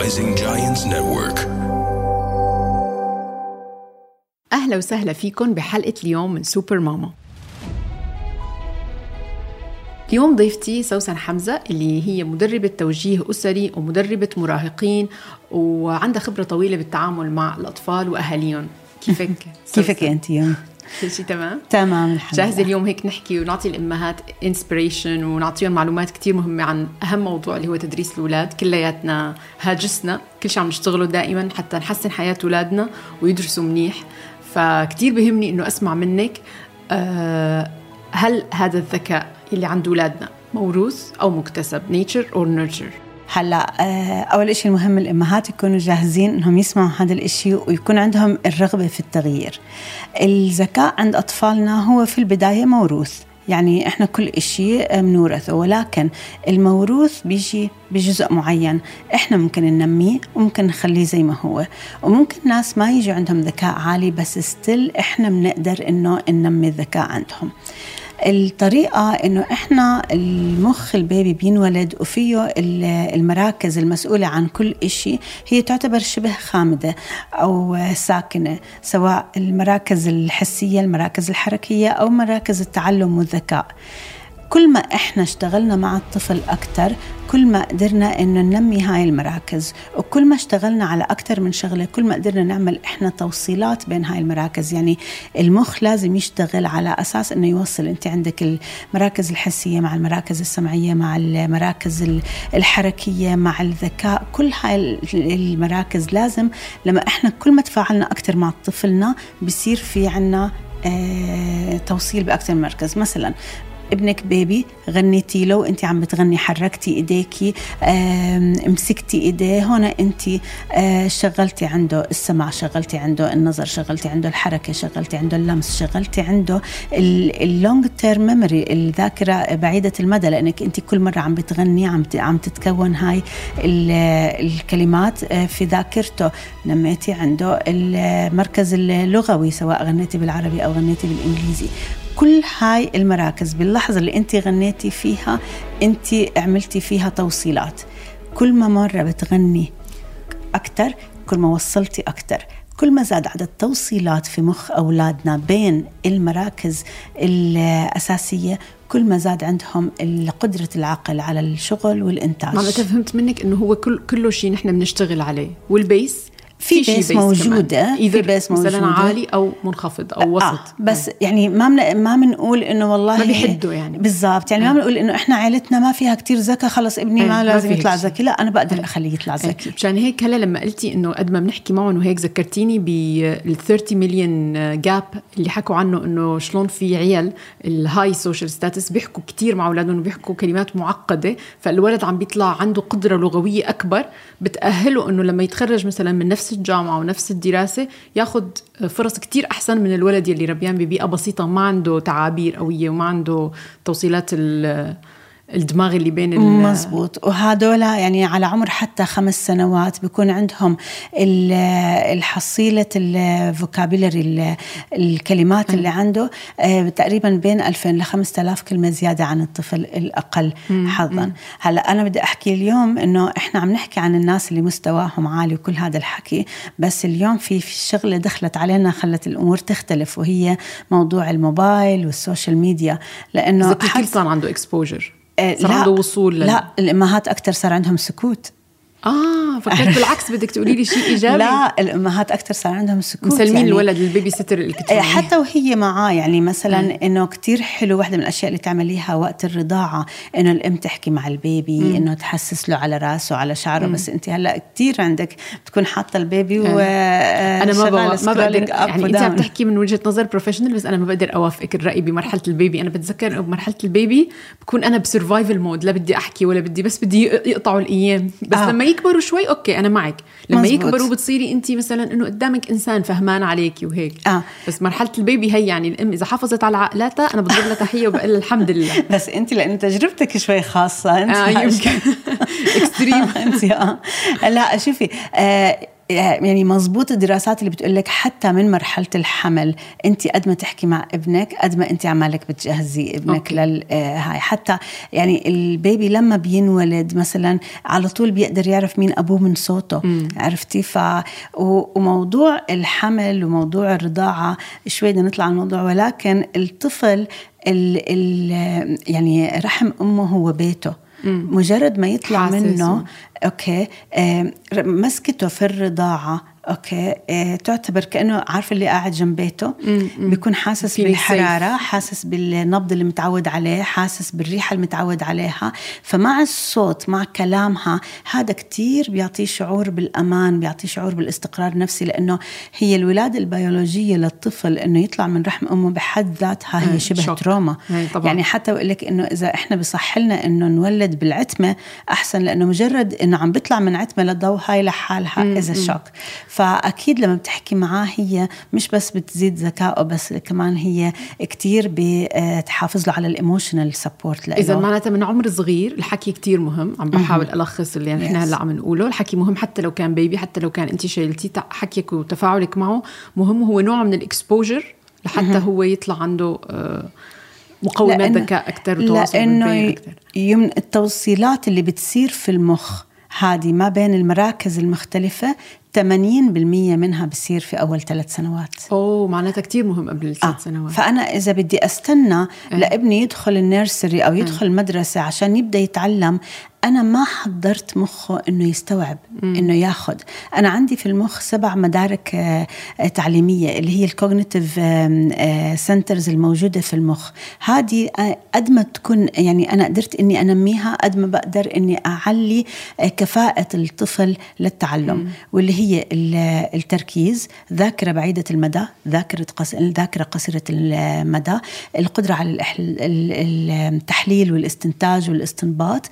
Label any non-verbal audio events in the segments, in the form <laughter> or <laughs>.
Rising Giants Network. أهلا وسهلا فيكم بحلقة اليوم من سوبر ماما اليوم ضيفتي سوسن حمزة اللي هي مدربة توجيه أسري ومدربة مراهقين وعندها خبرة طويلة بالتعامل مع الأطفال وأهاليهم كيفك؟ <laughs> كيفك أنت اليوم؟ كل شيء تمام؟ تمام الحمد جاهزة لله اليوم هيك نحكي ونعطي الأمهات inspiration ونعطيهم معلومات كتير مهمة عن أهم موضوع اللي هو تدريس الأولاد كلياتنا هاجسنا كل شيء عم نشتغله دائما حتى نحسن حياة أولادنا ويدرسوا منيح. فكتير بهمني إنه أسمع منك آه، هل هذا الذكاء اللي عند أولادنا موروث أو مكتسب nature or nurture هلا آه، أول شيء المهم الأمهات يكونوا جاهزين إنهم يسمعوا هذا الإشي ويكون عندهم الرغبة في التغيير. الذكاء عند أطفالنا هو في البداية موروث يعني إحنا كل إشي بنورثه ولكن الموروث بيجي بجزء معين إحنا ممكن ننميه وممكن نخليه زي ما هو. وممكن ناس ما يجي عندهم ذكاء عالي بس still إحنا بنقدر إنه ننمي الذكاء عندهم. الطريقة إنه إحنا المخ ال baby بينولد وفيه ال- المراكز المسؤولة عن كل إشي هي تعتبر شبه خامدة أو ساكنة سواء المراكز الحسية المراكز الحركية أو مراكز التعلم والذكاء. كل ما إحنا اشتغلنا مع الطفل أكثر كل ما قدرنا إنه ننمي هاي المراكز وكل ما اشتغلنا على أكثر من شغلة كل ما قدرنا نعمل إحنا توصيلات بين هاي المراكز. يعني المخ لازم يشتغل على أساس إنه يوصل. أنت عندك المراكز الحسية مع المراكز السمعية مع المراكز ال- الحركية مع الذكاء كل هاي ال- المراكز لازم لما إحنا كل ما تفاعلنا أكثر مع طفلنا بصير في عنا آه، توصيل باكثر من مركز. مثلا ابنك baby غنيتي له انت عم بتغني حركتي ايديكي مسكتي ايديه هون انت آه، شغلتي عنده السمع شغلتي عنده النظر شغلتي عنده الحركة شغلتي عنده اللمس شغلتي عنده ال long term memory الذاكرة بعيدة المدى لأنك انت كل مرة عم بتغني عم عم تتكون هاي ال- الكلمات آه، في ذاكرته. نميتي عنده المركز اللغوي سواء غنيتي بالعربي أو غنيتي بالإنجليزي. كل هاي المراكز باللحظة اللي انت غنيتي فيها انت عملتي فيها توصيلات. كل ما مرة بتغني أكتر كل ما وصلتي أكتر. كل ما زاد عدد توصيلات في مخ أولادنا بين المراكز الأساسية كل ما زاد عندهم قدرة العقل على الشغل والإنتاج. معناتها فهمت منك إنه هو كل كله شيء نحن بنشتغل عليه. وال base؟ في base في إذا base مثلا موجودة. عالي أو منخفض أو وسط. آه بس يعني ما من ما بنقول إنه والله ما بيحدوا يعني. بالضبط. يعني ما بنقول إنه إحنا عائلتنا ما فيها كتير ذكاء خلص ابني إيه، ما لازم يطلع. ذكي لا أنا بقدر أخليه يطلع ذكي مشان هيك هلا لما قلتي إنه قد ما بنحكي معهم وهيك ذكرتيني بال 30 مليون gap اللي حكوا عنه إنه شلون في عيال ال high social status بيحكوا كتير مع أولادهم وبيحكوا كلمات معقدة. فالولد عم بيطلع عنده قدرة لغوية أكبر. بتأهله إنه لما يتخرج مثلا من نفس الجامعة ونفس الدراسة ياخذ فرص كتير أحسن من الولد يلي ربيان ببيئة بسيطة ما عنده تعابير قوية وما عنده توصيلات الدماغ اللي بين مزبوط. وهدول يعني على عمر حتى خمس سنوات بيكون عندهم ال- الحصيلة الفوكابيلري ال- الكلمات اللي عنده آه، تقريبا بين 2000 ل 5000 كلمة زيادة عن الطفل الأقل حظا. هلأ أنا بدي أحكي اليوم إنه إحنا عم نحكي عن الناس اللي مستواهم عالي وكل هذا الحكي بس اليوم في في شغلة دخلت علينا خلت الأمور تختلف وهي موضوع الموبايل وال social media. لأنه الكل حتى- صار عنده exposure صار عنده وصول لل... لا الامهات أكثر صار عندهم سكوت. آه فكرت بالعكس بدك تقولي لي شيء إيجابي؟ لا الأمهات أكثر صار عندهم سكوت مسلمين يعني الولد ال babysitter آه، الالكتروني حتى وهي معاه يعني مثلا إنه كتير حلو واحدة من الأشياء اللي تعمليها وقت الرضاعة إنه الأم تحكي مع ال baby إنه تحسس له على راسه على شعره بس أنت هلأ كتير عندك بتكون حاطة ال baby و أنا ما بقى ما بقدر يعني أنت عم. تحكي من وجهة نظر professional بس أنا ما بقدر أوافقك الرأي بمرحلة ال baby. أنا بتذكر إنه بمرحلة ال baby بكون أنا ب survival mode لا بدي أحكي ولا بدي بس بدي يقطعوا الأيام. بس آه. آه. لما يكبروا شوي okay أنا معك. لما مزبوط. يكبروا بتصيري انت مثلا إنه قدامك إنسان فهمان عليكي وهيك. آه. بس مرحلة ال baby هي يعني الأم إذا حافظت على عقلاتها أنا بضرب لها تحية وبقول الحمد لله. <laughs> بس انت لأنه تجربتك شوي خاصة انت آه يمكن. extreme <laughs> <laughs> انت آه. لا شوفي آه يعني مزبوط الدراسات اللي بتقول لك حتى من مرحلة الحمل انت قد ما تحكي مع ابنك قد ما انت عمالك بتجهزي ابنك okay. لل آه، هاي. حتى يعني البيبي لما بينولد مثلا على طول بيقدر يعرف مين أبوه من صوته عرفتي؟ ف وموضوع الحمل وموضوع الرضاعة شوي بدنا نطلع عن الموضوع ولكن الطفل ال ال يعني رحم أمه هو بيته. مجرد ما يطلع منه okay مسكته في الرضاعة. أوكي. آه تعتبر كأنه عارف اللي قاعد جنب بيته بيكون حاسس بالحرارة حاسس بالنبض اللي متعود عليه حاسس بالريحة اللي متعود عليها. فمع الصوت مع كلامها هذا كتير بيعطيه شعور بالأمان بيعطيه شعور بالاستقرار النفسي لأنه هي الولادة البيولوجية للطفل إنه يطلع من رحم أمه بحد ذاتها إيه، هي شبه shock. Trauma. إيه، طبعاً. يعني حتى بقول لك إنه إذا إحنا بصح لنا إنه نولد بالعتمة أحسن لأنه مجرد إنه عم بيطلع من عتمة للضوء هاي لحالها اذا shock فأكيد لما بتحكي معاه هي مش بس بتزيد ذكائه بس كمان هي كتير بتحافظ له على ال emotional support إذا معناتها من عمر صغير الحكي كتير مهم عم بحاول ألخص اللي يعني Yes. هلأ عم نقوله. الحكي مهم حتى لو كان بيبي حتى لو كان أنت شايلتيه تع- حكيك وتفاعلك معه مهم. هو نوع من ال exposure لحتى هو يطلع عنده آه، مقومات ذكاء أكثر وتواصل لأنه يمن التوصيلات اللي بتصير في المخ هذه ما بين المراكز المختلفة 80% منها بصير في أول ثلاث سنوات. أوه معناتها كتير مهم قبل الست آه. سنوات. فأنا إذا بدي أستنى لابني يدخل ال nursery أو يدخل المدرسة عشان يبدأ يتعلم أنا ما حضرت مخه إنه يستوعب إنه ياخذ أنا عندي في المخ سبع مدارك آه، آه، تعليمية اللي هي ال cognitive centers الموجودة في المخ. هذه آه، قد ما تكون يعني أنا قدرت إني أنميها قد ما بقدر إني أعلي آه، كفاءة الطفل للتعلم. واللي هي ال- التركيز ذاكرة بعيدة المدى ذاكرة قص... الذاكرة قصيرة المدى القدرة على التحليل والاستنتاج والاستنباط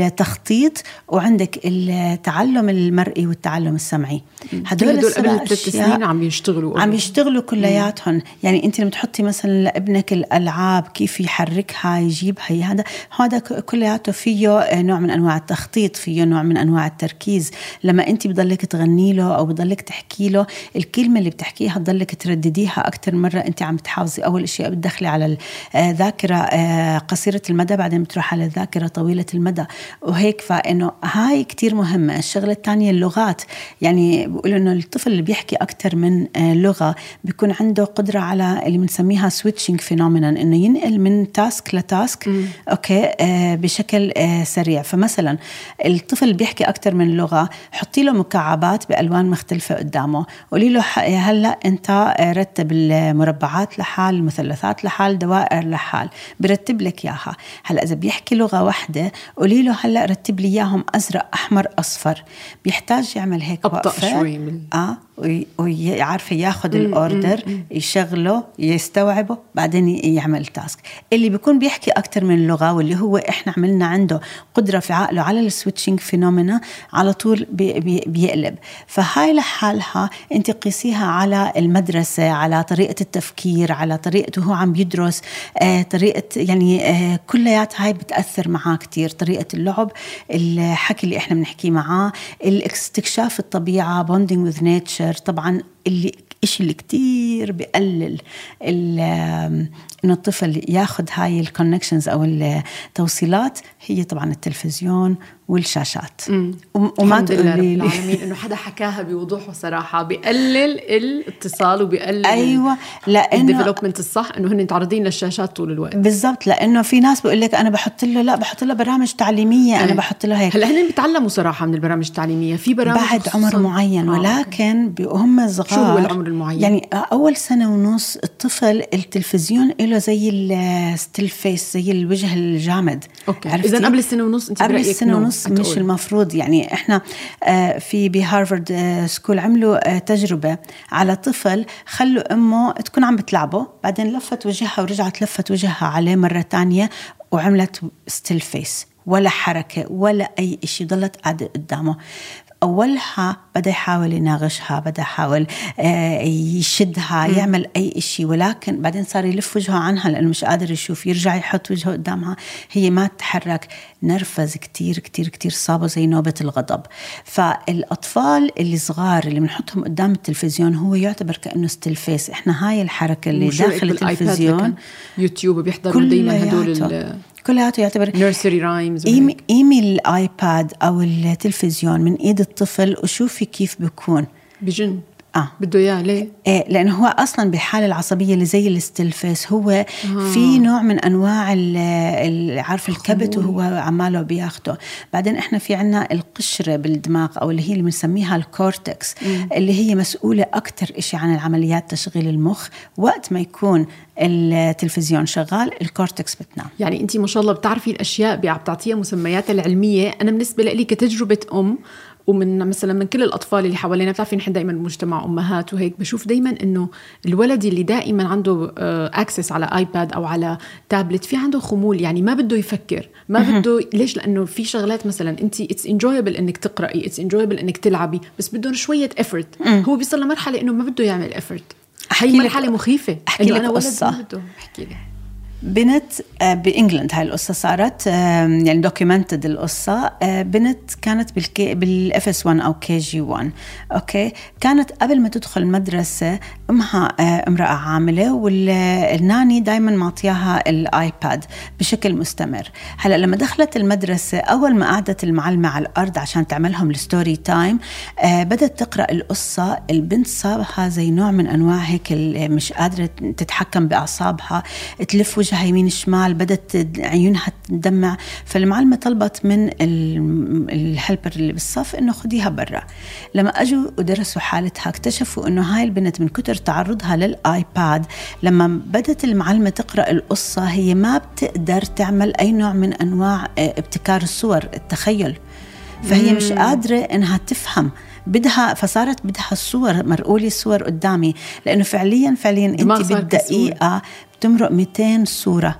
التخطيط وعندك التعلم المرئي والتعلم السمعي. هدول قبل ثلاث أشياء سنين عم يشتغلوا عم يشتغلوا كلياتهم. يعني أنت لما تحطي مثلا لابنك الألعاب كيف يحركها يجيبها هذا هذا كلياته فيه آه، نوع من أنواع التخطيط فيه نوع من أنواع التركيز. لما أنت بضلك تغني له أو بضلك تحكي له الكلمة اللي بتحكيها تضلك تردديها أكثر مرة أنت عم بتحافظي أول اشياء بتدخلي على الذاكره آه، قصيرة المدى بعدين بتروح على الذاكرة طويلة المدى. وهيك فإنه هاي كتير مهمة. الشغلة الثانية اللغات. يعني بيقولوا إنه الطفل اللي بيحكي أكثر من آه، لغة بيكون عنده قدرة على اللي بنسميها switching phenomena إنه ينقل من task ل task okay آه، بشكل آه، سريع. فمثلا الطفل اللي بيحكي أكثر من لغة حطي له مكعبات بألوان مختلفة قدامه. قولي له هلأ أنت آه، رتب المربعات لحال المثلثات لحال دوائر لحال. برتب لك إياها. هلأ إذا بيحكي لغة واحدة قولي له هلا رتب لي إياهم أزرق أحمر أصفر. بيحتاج يعمل هيك أبطأ وقفة. شوي من- آه. وي- ويعرف ياخذ ال order يشغله يستوعبه بعدين يعمل task اللي بيكون بيحكي أكثر من لغة واللي هو إحنا عملنا عنده قدرة في عقله على ال switching phenomena على طول بي بي بيقلب. فهاي لحالها أنت قيسيها على المدرسة على طريقة التفكير على طريقته هو عم بيدرس آه طريقة يعني آه كلياتها هاي بتأثر معاه كثير طريقة اللعب الحكي اللي إحنا بنحكيه معاه الاستكشاف الطبيعة bonding with nature طبعا اللي إشي اللي كتير بقلل إنه الطفل ياخذ هاي ال connections أو التوصيلات هي طبعا التلفزيون والشاشات. وم- وما تقولي لي. العالمين إنه حدا حكاها بوضوح وصراحه بقلل الاتصال وبقلل أيوه لأنه ال development الصح إنه هن متعرضين للشاشات طول الوقت. بالضبط لأنه في ناس بقول لك أنا بحط له لا بحط له برامج تعليمية أنا إيه. بحط له هيك. هلأ هن بيتعلموا صراحة من البرامج التعليمية في برامج بعد عمر معين آه. ولكن هم صغار شو هو العمر المعين؟ يعني أول سنة ونص الطفل التلفزيون له زي ال still face زي الوجه الجامد. okay؟ اذا قبل السنة ونص أنت قبل السنة ونص مش. المفروض يعني إحنا آه، في بهارفرد آه، school عملوا آه، تجربة على طفل خلوا أمه تكون عم بتلعبه بعدين لفت وجهها ورجعت لفت وجهها عليه مرة تانية وعملت still face ولا حركة ولا أي شيء ضلت قاعدة قدامه أولها بدأ يحاول يناغشها بدأ يحاول آه، يشدها يعمل أي شيء ولكن بعدين صار يلف وجهه عنها لأنه مش قادر يشوف يرجع يحط وجهه قدامها. هي ما تتحرك. نرفز كتير كتير كتير. صابه زي نوبة الغضب. فالأطفال اللي صغار اللي بنحطهم قدام التلفزيون هو يعتبر كأنه still face إحنا هاي الحركة اللي داخل التلفزيون يوتيوب بيحضروا دايما هدول كلياته يعتبر ال nursery rhymes قيمي قيمي ال iPad أو التلفزيون من إيد الطفل وشوفي كيف بكون. بجن. آه. بده إياه ليه؟ إيه لأنه هو أصلا بالحالة العصبية اللي زي ال still face هو آه. في نوع من أنواع عارف الكبت وهو عماله بياخده. بعدين إحنا في عنا القشرة بالدماغ أو اللي هي اللي بنسميها ال cortex اللي هي مسؤولة أكثر شيء عن العمليات تشغيل المخ وقت ما يكون التلفزيون شغال ال cortex بتنام. يعني انت ما شاء الله بتعرفي الأشياء عم تعطيها مسمياتها العلمية. أنا بالنسبة لي كتجربة أم ومن مثلا من كل الأطفال اللي حوالينا بتعرفي نحن دائما بمجتمع أمهات وهيك بشوف دائما إنه الولد اللي دائما عنده access على iPad أو على تابلت في عنده خمول يعني ما بده يفكر. ما بده ليش؟ لأنه في شغلات مثلا انت it's enjoyable إنك تقرأي it's enjoyable إنك تلعبي بس بدهم شوية effort هو بيصل لمرحلة إنه ما بده يعمل effort هي مرحلة مخيفة. إنه لك. ما بده احكي لي. بنت آه، ب England هاي القصة صارت يعني documented القصة. آه، بنت كانت بال K بال FS 1 أو KG 1 okay؟ كانت قبل ما تدخل المدرسة أمها آه، امرأة عاملة وال nanny دائما معطياها ال iPad بشكل مستمر. هلأ لما دخلت المدرسة أول ما قعدت المعلمة على الأرض عشان تعملهم ال story time بدأت تقرأ القصة. البنت صابها زي نوع من أنواع هيك مش قادرة تتحكم بأعصابها تلف وجهها يمين شمال بدت عيونها تدمع فالمعلمة طلبت من ال- ال helper اللي بالصف إنه خديها برا. لما أجوا ودرسوا حالتها اكتشفوا إنه هاي البنت من كتر تعرضها للآيباد لما بدت المعلمة تقرأ القصة هي ما بتقدر تعمل أي نوع من أنواع آه، ابتكار الصور التخيل. فهي مش قادرة إنها تفهم. بدها فصارت بدها الصور مرقولي الصور قدامي. لأنه فعليا فعليا صار بالدقيقة بتمرق 200 صورة.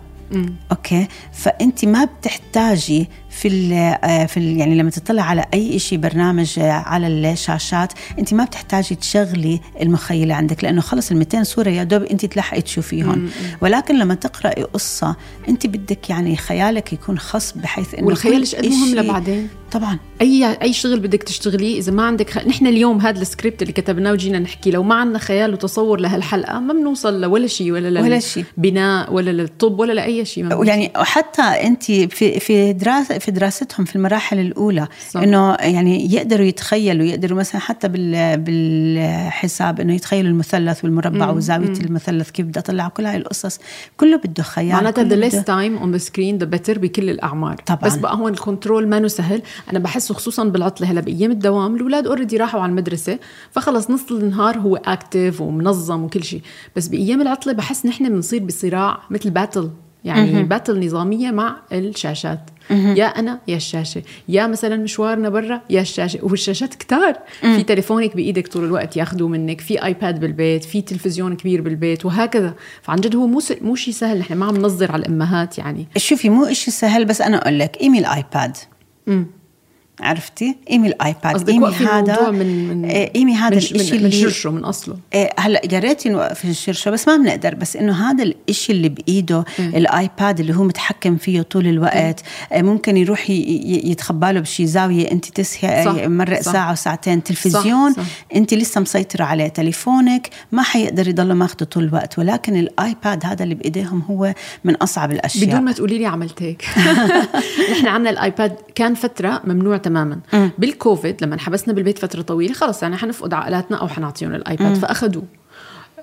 أوكي؟ فانت ما بتحتاجي في ال في ال يعني لما تطلع على أي شيء برنامج آه، على الشاشات أنت ما بتحتاجي تشغلي المخيلة عندك لأنه خلص ال 200 صورة يا دوب أنت تلحقي تشوفيهم ولكن لما تقرأي قصة أنت بدك يعني خيالك يكون خص بحيث إنه والخيال إيش قد مهم لبعدين طبعا أي أي شغل بدك تشتغليه إذا ما عندك خ... نحن اليوم هذا السكريبت اللي كتبناه وجينا نحكي لو ما عندنا خيال وتصور لهالحلقة ما بنوصل لولا شيء ولا لل... ولا شيء. بناء ولا للطب ولا لأي شيء. يعني وحتى أنت في في دراسه في دراستهم في المراحل الأولى صح. إنه يعني يقدروا يتخيلوا يقدروا مثلا حتى بال بالحساب إنه يتخيلوا المثلث والمربع وزاوية المثلث كيف بدي أطلع كل هاي القصص كله بده خيال معناتها less بده- time on the screen the better بكل الأعمار. طبعاً. بس بقى هون ال control ما سهل. أنا بحسه خصوصا بالعطلة هلا بأيام الدوام الأولاد already راحوا على المدرسة فخلص نص النهار هو active ومنظم وكل شيء. بس بأيام العطلة بحس نحن بنصير بصراع مثل battle يعني battle نظامية مع الشاشات. يا أنا يا الشاشة. يا مثلا مشوارنا برا يا الشاشة. والشاشات كتار. في تليفونك بإيدك طول الوقت ياخذوه منك. في iPad بالبيت في تلفزيون كبير بالبيت وهكذا. فعن جد هو مو س- مو شيء سهل. نحن ما عم ننظر على الأمهات يعني. شوفي مو إشي سهل بس أنا أقول لك قيمي ال iPad عرفتي؟ قيمي ال iPad قيمي الموضوع من من قيمي هذا الشيء من, من اللي شرشه من أصله. إيه هلا يا ريت نوقف الشرشة بس ما بنقدر بس إنه هذا الإشي اللي بإيده ال iPad اللي هو متحكم فيه طول الوقت آه، ممكن يروح يتخبى له بشي زاوية أنت تسهي صح، آه، مرق صح. ساعة وساعتين تلفزيون صح. أنت لسه مسيطرة عليه تليفونك ما حيقدر يضل ماخده طول الوقت ولكن ال iPad هذا اللي بإيديهم هو من أصعب الأشياء. بدون ما تقولي لي عملت هيك. <laughs> نحن عنا ال iPad كان فترة ممنوع تماما. بالكوفيد لما انحبسنا بالبيت فترة طويلة خلص يعني حنفقد عائلاتنا أو حنعطيهم ال iPad فأخذوه.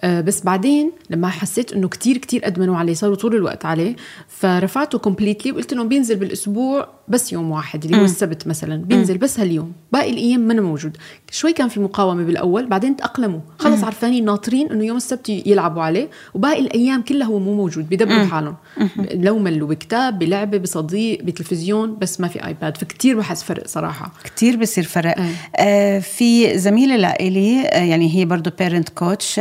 بس بعدين لما حسيت إنه كتير كتير أدمنوا عليه صاروا طول الوقت عليه فرفعته completely وقلت إنه بينزل بالأسبوع بس يوم واحد اللي هو السبت مثلا بينزل بس هاليوم باقي الأيام منه موجود. شوي كان في مقاومة بالأول بعدين تأقلموا خلص عرفانين ناطرين إنه يوم السبت يلعبوا عليه وباقي الأيام كلها هو مو موجود بيدبروا حالهم. لو ملوا بكتاب بلعبة بصديق بتلفزيون بس ما في iPad فكتير بحس فرق صراحة. كتير بصير فرق. إيه. آه في زميلة لإلي آه يعني هي برضو parent coach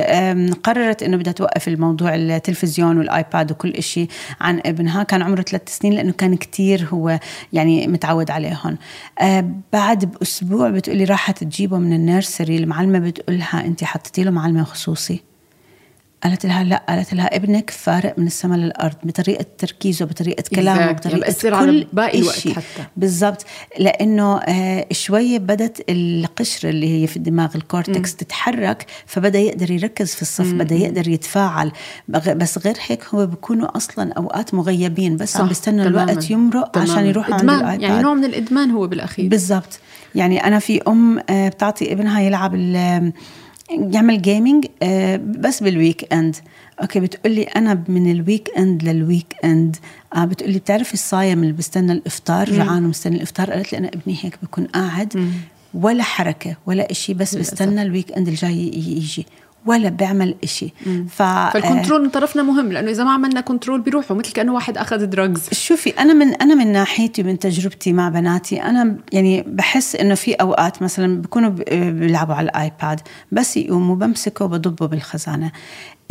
قررت إنه بدها توقف الموضوع التلفزيون وال iPad وكل إشي عن ابنها. كان عمره ثلاث سنين لأنه كان كتير هو يعني متعود عليهم آه بعد بأسبوع بتقولي راحت تجيبه من ال nursery المعلمة بتقولها انت حطيتي له معلمة خصوصي. قالت لها لا قالت لها ابنك فارق من السماء للأرض بطريقة تركيزه بطريقة كلامه يعني بطريقة كل على باقي الوقت. حتى. بالضبط. لأنه آه شوية بدت القشرة اللي هي في الدماغ ال cortex تتحرك فبدأ يقدر يركز في الصف بدأ يقدر يتفاعل. بس غير هيك هو بيكونوا أصلا أوقات مغيبين بس عم بيستنوا. الوقت يمرق تماماً. عشان يروحوا عند إدمان ال iPad. يعني نوع من الإدمان هو بالأخير. بالضبط. يعني أنا في أم آه، بتعطي ابنها يلعب يعمل gaming بس بال weekend okay بتقولي أنا من ال weekend لل weekend آه بتقولي بتعرفي الصايم اللي بستنى الإفطار؟ جوعان ومستني الإفطار. قالت لي أنا ابني هيك بكون قاعد ولا حركة ولا إشي بس بستنى ال weekend الجاي يجي. ولا بيعمل إشي. ف فال control من طرفنا مهم لأنه إذا ما عملنا control بيروحوا مثل كأنه واحد أخذ drugs شوفي أنا من أنا من ناحيتي ومن تجربتي مع بناتي أنا يعني بحس إنه في أوقات مثلا بيكونوا ب- بيلعبوا على ال iPad بس يقوموا بمسكه وبضبه بالخزانة.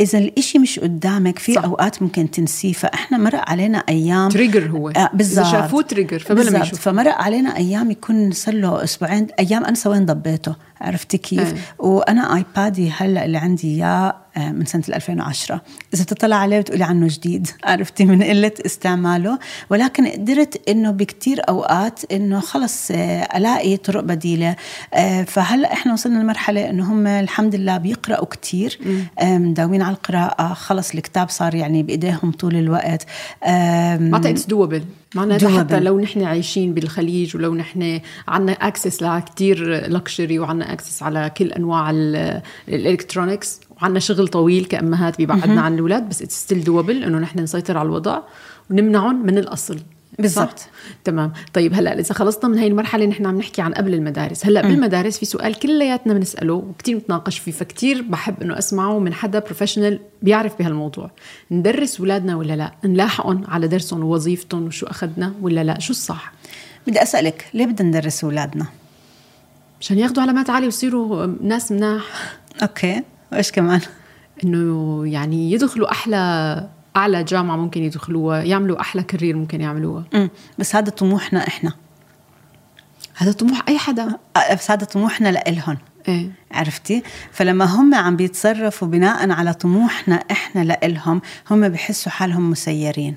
إذا الإشي مش قدامك في صح. أوقات ممكن تنسيه. فإحنا مرق علينا أيام. trigger هو. آه بالضبط. إذا شافوه trigger فبلا ما فمرق علينا أيام يكون صار له أسبوعين. أيام انسى وين ضبيته. عرفتي كيف؟ إيه. وأنا iPad ي هلأ اللي عندي إياه آه، من سنة 2010 إذا بتطلع عليه بتقولي عنه جديد. عرفتي من قلة استعماله. ولكن قدرت إنه بكتير أوقات إنه خلص آه، ألاقي طرق بديلة. آه، فهلأ إحنا وصلنا لمرحلة إنه هم الحمد لله بيقرأوا كتير. آه، مداومين على القراءة. خلص الكتاب صار يعني بإيديهم طول الوقت. it's doable. معناتها. حتى لو نحن عايشين بالخليج ولو نحن عنا access لكتير luxury وعنا access على كل أنواع ال electronics وعنا شغل طويل كأمهات بيبعدنا عن الأولاد بس it's still doable إنه نحن نسيطر على الوضع ونمنعهم من الأصل بالضبط. تمام. طيب هلأ إذا خلصنا من هاي المرحلة نحن عم نحكي عن قبل المدارس. هلأ بالمدارس في سؤال كلياتنا بنسأله وكثير بنتناقش فيه فكتير بحب إنه أسمعه من حدا professional بيعرف بهالموضوع. ندرس اولادنا ولا لأ؟ نلاحقهم على درسهم ووظيفتهم وشو أخذنا ولا لأ؟ شو الصح؟ بدي أسألك ليه بدنا ندرس اولادنا؟ مشان ياخذوا علامات عالية ويصيروا ناس مناح. أوكي. وإيش كمان؟ إنه يعني يدخلوا أحلى أعلى جامعة ممكن يدخلوها يعملوا أحلى career ممكن يعملوها. مم. بس هذا طموحنا إحنا. هذا طموح أي حدا. بس هذا طموحنا لإلهم إيه. عرفتي؟ فلما هم عم بيتصرفوا بناء على طموحنا إحنا لإلهم هم بحسوا حالهم مسيرين.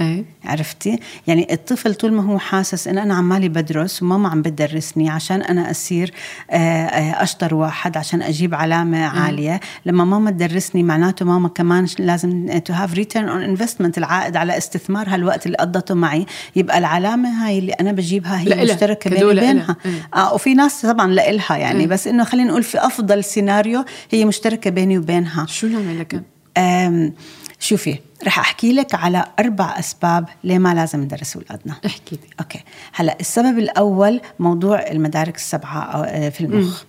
إيه. عرفتي؟ يعني الطفل طول ما هو حاسس إن أنا عمالي بدرس وماما عم بتدرسني عشان أنا أصير آه، آه، أشطر واحد عشان أجيب علامة عالية. لما ماما تدرسني معناته ماما كمان لازم to have return on investment العائد على استثمار هالوقت اللي قضته معي. يبقى العلامة هاي اللي أنا بجيبها هي مشتركة بيني وبينها. إيه. آه وفي ناس طبعا لإلها يعني إيه. بس إنه خلينا نقول في أفضل سيناريو هي مشتركة بيني وبينها. شو نعمل لك؟ شوفي رح أحكي لك على أربع أسباب ليه ما لازم ندرس أولادنا. احكي لي. أوكي. هلا السبب الأول موضوع المدارك السبعة آه، في المخ.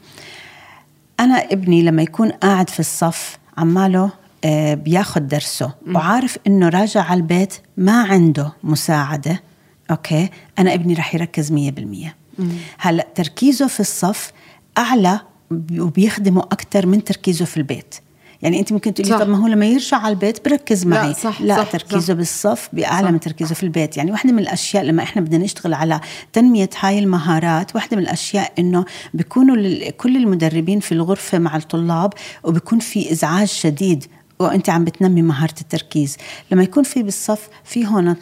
أنا ابني لما يكون قاعد في الصف عماله آه، بياخد درسه وعارف إنه راجع على البيت ما عنده مساعدة. أوكي. أنا ابني رح يركز 100% هلا تركيزه في الصف أعلى وبيخدمه أكثر من تركيزه في البيت. يعني أنت ممكن تقولي. طب ما هو لما يرجع على البيت بركز لا، معي صح، لا صح، تركيزه صح. بالصف بأعلى. من تركيزه في البيت يعني واحدة من الأشياء لما إحنا بدنا نشتغل على تنمية هاي المهارات واحدة من الأشياء إنه بيكونوا كل المدربين في الغرفة مع الطلاب وبيكون في إزعاج شديد وأنت عم بتنمي مهارة التركيز لما يكون في بالصف في هون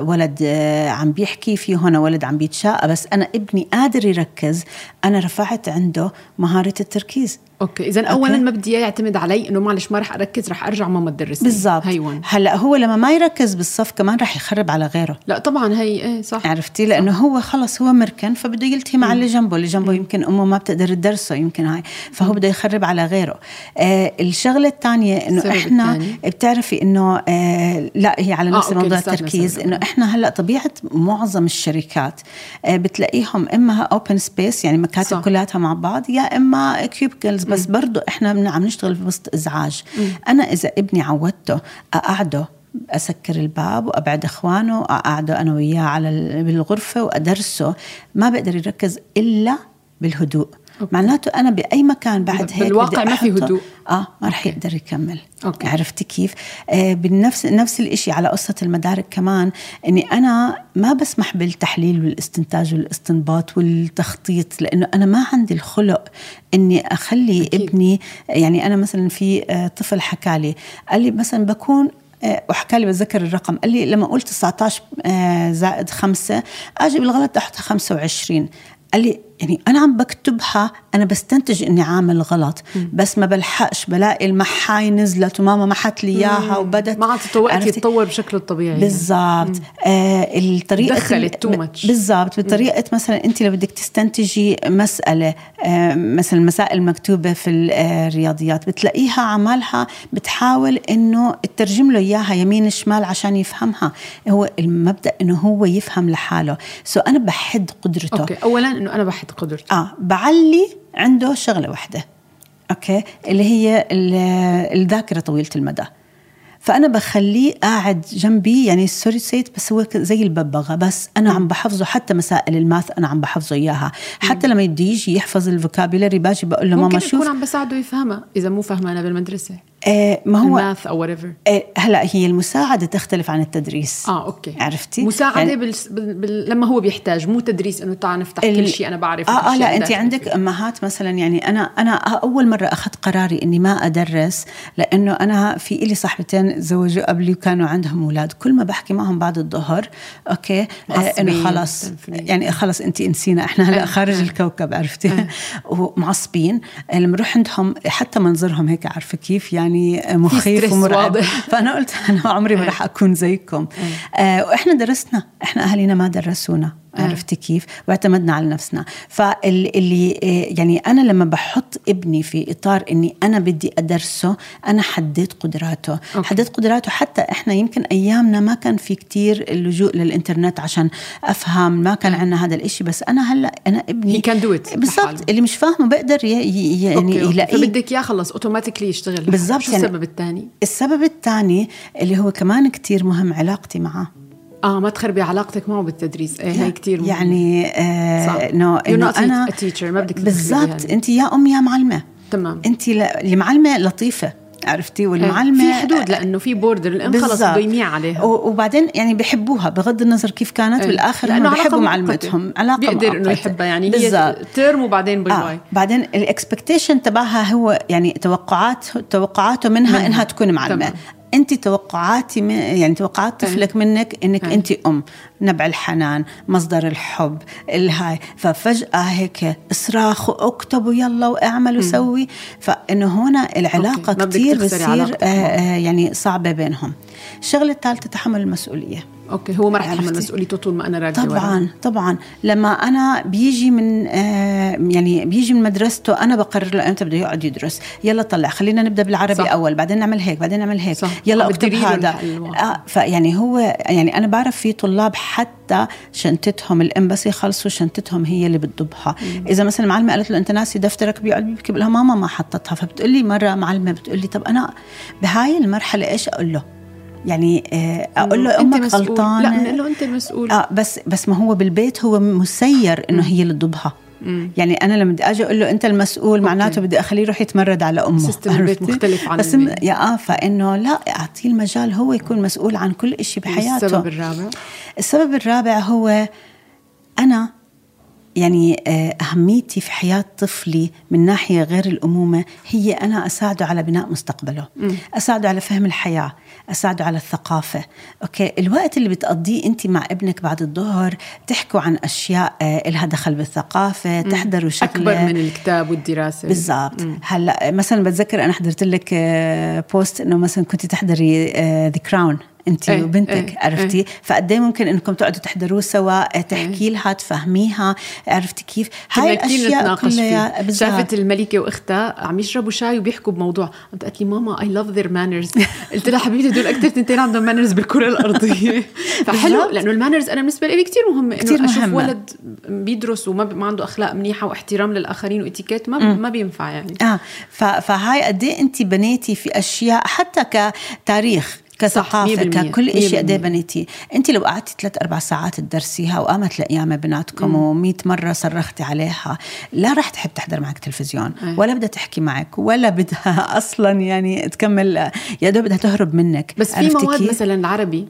ولد آه، عم بيحكي في هون ولد عم بيتشاقى بس أنا ابني قادر يركز أنا رفعت عنده مهارة التركيز أوكي. اذا اولا ما بدي إياه يعتمد علي إنه معلش ما رح أركز رح أرجع ماما تدرسني بالضبط. هون هلأ هو لما ما يركز بالصف كمان رح يخرب على غيره. لا طبعا هي إيه صح. عرفتي؟ لأنه هو خلص هو مركن فبده يلتهي مع اللي جنبه. اللي جنبه يمكن أمه ما بتقدر تدرسه يمكن هاي. فهو بده يخرب على غيره. آه الشغلة الثانية إنه إحنا الثاني؟ بتعرفي إنه آه لا هي على آه، نفس أوكي، موضوع التركيز. إنه إحنا هلأ طبيعة معظم الشركات آه بتلاقيهم إما open space يعني مكاتب صح. كلياتها مع بعض يا إما cubicles بس برضه إحنا عم نشتغل في وسط إزعاج. أنا إذا ابني عودته أقعده أسكر الباب وأبعد إخوانه اقعده أنا وياه على ال- بالغرفة وأدرسه ما بقدر يركز إلا بالهدوء. معناته أنا بأي مكان بعد هيك بالواقع ما في هدوء. آه ما رح يقدر يكمل أوكي. عرفتي كيف آه بالنفس نفس الشيء على قصة المدارك كمان إني أنا ما بسمح بالتحليل والاستنتاج والاستنباط والتخطيط لأنه أنا ما عندي الخلق إني أخلي أكيد. ابني يعني أنا مثلا في آه، طفل حكى لي قال لي مثلا بكون آه، وحكى لي بتذكر الرقم قال لي لما قلت 19 آه، زائد 5 أجي بالغلط احطها 25 قال لي يعني أنا عم بكتبها أنا بستنتج إني عامل غلط بس ما بلحقش بلاقي المحاي نزلت وماما محت لي إياها وبدت ما عاد وقت؟ يتطور بشكل الطبيعي بالضبط. آه الطريقة دخلت ب- much. بالضبط. بطريقة مثلا انت لو بدك تستنتجي مسألة آه مثلا المسائل المكتوبه في الرياضيات بتلاقيها عمالها بتحاول إنه تترجم له إياها يمين شمال عشان يفهمها. هو المبدأ إنه هو يفهم لحاله. سو أنا بحد قدرته. أوكي. اولا إنه أنا بحد قدرتي. آه بعلي عنده شغلة واحدة أوكي؟ اللي هي ال- الذاكرة طويلة المدى. فأنا بخليه قاعد جنبي يعني sorry سيت بس هو زي الببغاء بس أنا عم بحفظه حتى مسائل ال math أنا عم بحفظه إياها. حتى لما يجي يجي يحفظ ال vocabulary باجي بقول له ممكن ماما يكون شوف عم بساعده يفهمها إذا مو فاهمه أنا بالمدرسة. آه ما هو ال math or whatever آه هلا هي المساعدة تختلف عن التدريس. آه أوكي. عرفتي؟ مساعدة يعني- بال... بال... لما هو بيحتاج مو تدريس إنه تعال نفتح كل ال- شيء أنا بعرف آه آه لا انت عندك. فيه. أمهات مثلا يعني أنا أنا أول مرة أخذت قراري إني ما أدرس لأنه أنا في إلي صاحبتين زوجوا قبلي وكانوا عندهم أولاد. كل ما بحكي معهم بعد الظهر أوكي آه إنه خلص. يعني خلص انت انسينا إحنا هلا آه، خارج. الكوكب عرفتي؟ ومعصبين. لما نروح عندهم حتى منظرهم هيك عارفة كيف؟ يعني مخيف stress ومرعب. <laughs> فأنا قلت أنا عمري ما إيه. رح أكون زيكم آه وإحنا درسنا إحنا أهالينا ما درسونا عرفتي كيف؟ واعتمدنا على نفسنا. فاللي يعني أنا لما بحط ابني في إطار إني أنا بدي أدرسه أنا حددت قدراته. أوكي. حددت قدراته حتى إحنا يمكن أيامنا ما كان في كتير اللجوء للإنترنت عشان أفهم ما كان عندنا هذا الإشي. بس أنا هلأ أنا ابني it. لحاله. بالضبط اللي مش فاهمه بقدر يعني. يلاقيه. فبدك إياه خلص automatically يشتغل. بالضبط، شو يعني- السبب الثاني؟ السبب الثاني اللي هو كمان كتير مهم علاقتي معه. آه ما تخربي علاقتك معه بالتدريس إيه هي كثير يعني آه صح. إنه إنه أنا teacher، ما بدك بالضبط. أنت يا أم يا معلمة تمام أنت المعلمة لطيفة عرفتي والمعلمة في حدود لأنه في border الأم خلص. بده يميع عليها وبعدين يعني بحبوها بغض النظر كيف كانت إيه. بالآخر علاقة بحبوا. معلمتهم علاقة بيقدر إنه. يحبها يعني بالضبط. هي term وبعدين bye آه. bye بعدين ال expectation تبعها هو يعني توقعات توقعاته منها, منها. إنها تكون معلمة تمام. أنت توقعاتي من يعني توقعات إيه. طفلك منك إنك إيه. أنت أم. نبع الحنان مصدر الحب الهاي ففجأة هيك صراخ واكتب ويلا واعمل وسوي. فإنه هنا العلاقة كثير بتصير آه. آه يعني صعبة بينهم. الشغلة الثالثة تحمل المسؤولية. أوكي هو ما رح يتحمل. مسؤوليته طول ما أنا راكده ورا. طبعا طبعا لما أنا بيجي من آه يعني بيجي من مدرسته أنا بقرر له إمتى بده يقعد يدرس يلا طلع خلينا نبدأ بالعربي صح. أول بعدين نعمل هيك بعدين نعمل هيك صح. يلا أكتب هذا. آه فيعني هو يعني أنا بعرف في طلاب حتى شنطتهم الام بس يخلصوا شنطتهم هي اللي بتضبها إذا مثلا المعلمه قالت له أنت ناسي دفترك بيقعد بيبكي بقول لها ماما ما حطتها فبتقول لي مرة معلمة بتقول لي طب أنا بهاي المرحلة إيش أقول له يعني آه، أقول له أمك مسؤول. غلطانة. لا بنقول له أنت مسؤول. آه بس بس ما هو بالبيت هو مسير إنه هي اللي تضبها. يعني أنا لما بدي أجي أقول له أنت المسؤول معناته بدي أخليه يروح يتمرد على أمه. system البيت؟ مختلف عن بس البيت. يا آه فإنه لا أعطيه المجال هو يكون مسؤول عن كل شيء بحياته. السبب الرابع. السبب الرابع هو أنا يعني آه، أهميتي في حياة طفلي من ناحية غير الأمومة هي أنا أساعده على بناء مستقبله أساعده على فهم الحياة أساعده على الثقافة. أوكي الوقت اللي بتقضيه أنت مع ابنك بعد الظهر تحكوا عن أشياء آه، إلها دخل بالثقافة تحضروا شغلة أكبر من الكتاب والدراسة. بالضبط. هلأ مثلا بتذكر أنا حضرت لك آه، post إنه مثلا كنت تحضري The Crown انت إيه، وبنتك إيه، عرفتي؟ فقد إيه ممكن إنكم تقعدوا تحضروه سوا آه، تحكي لها تفهميها عرفتي كيف؟ هاي الاشياء كلها. شافت الملكة وأختها عم يشربوا شاي وبيحكوا بموضوع. قمت قالت لي ماما I love their manners قلت لها حبيبتي دول أكثر تنتين عندهم manners بالكرة الأرضية. <laughs> فحلو. لأنه ال manners أنا بالنسبة لي كثير مهمه إنه أشوف مهمة. ولد بيدرس وما ما عنده أخلاق منيحة واحترام للآخرين وإتيكيت ما ما بينفع يعني. آه فهاي قد إيه انت بنيتي في أشياء حتى كتاريخ. كثقافة 100%. ككل شيء قد 100%. بنيتيه أنت لو قعدتي ثلاث أربع ساعات تدرسيها وقامت الأيام بيناتكم و100 مرة صرختي عليها لا راح تحب تحضر معك تلفزيون أي. ولا بدها تحكي معك ولا بدها <laughs> أصلا يعني تكمل يا دوب بدها تهرب منك بس في مواد كيف؟ مثلا العربي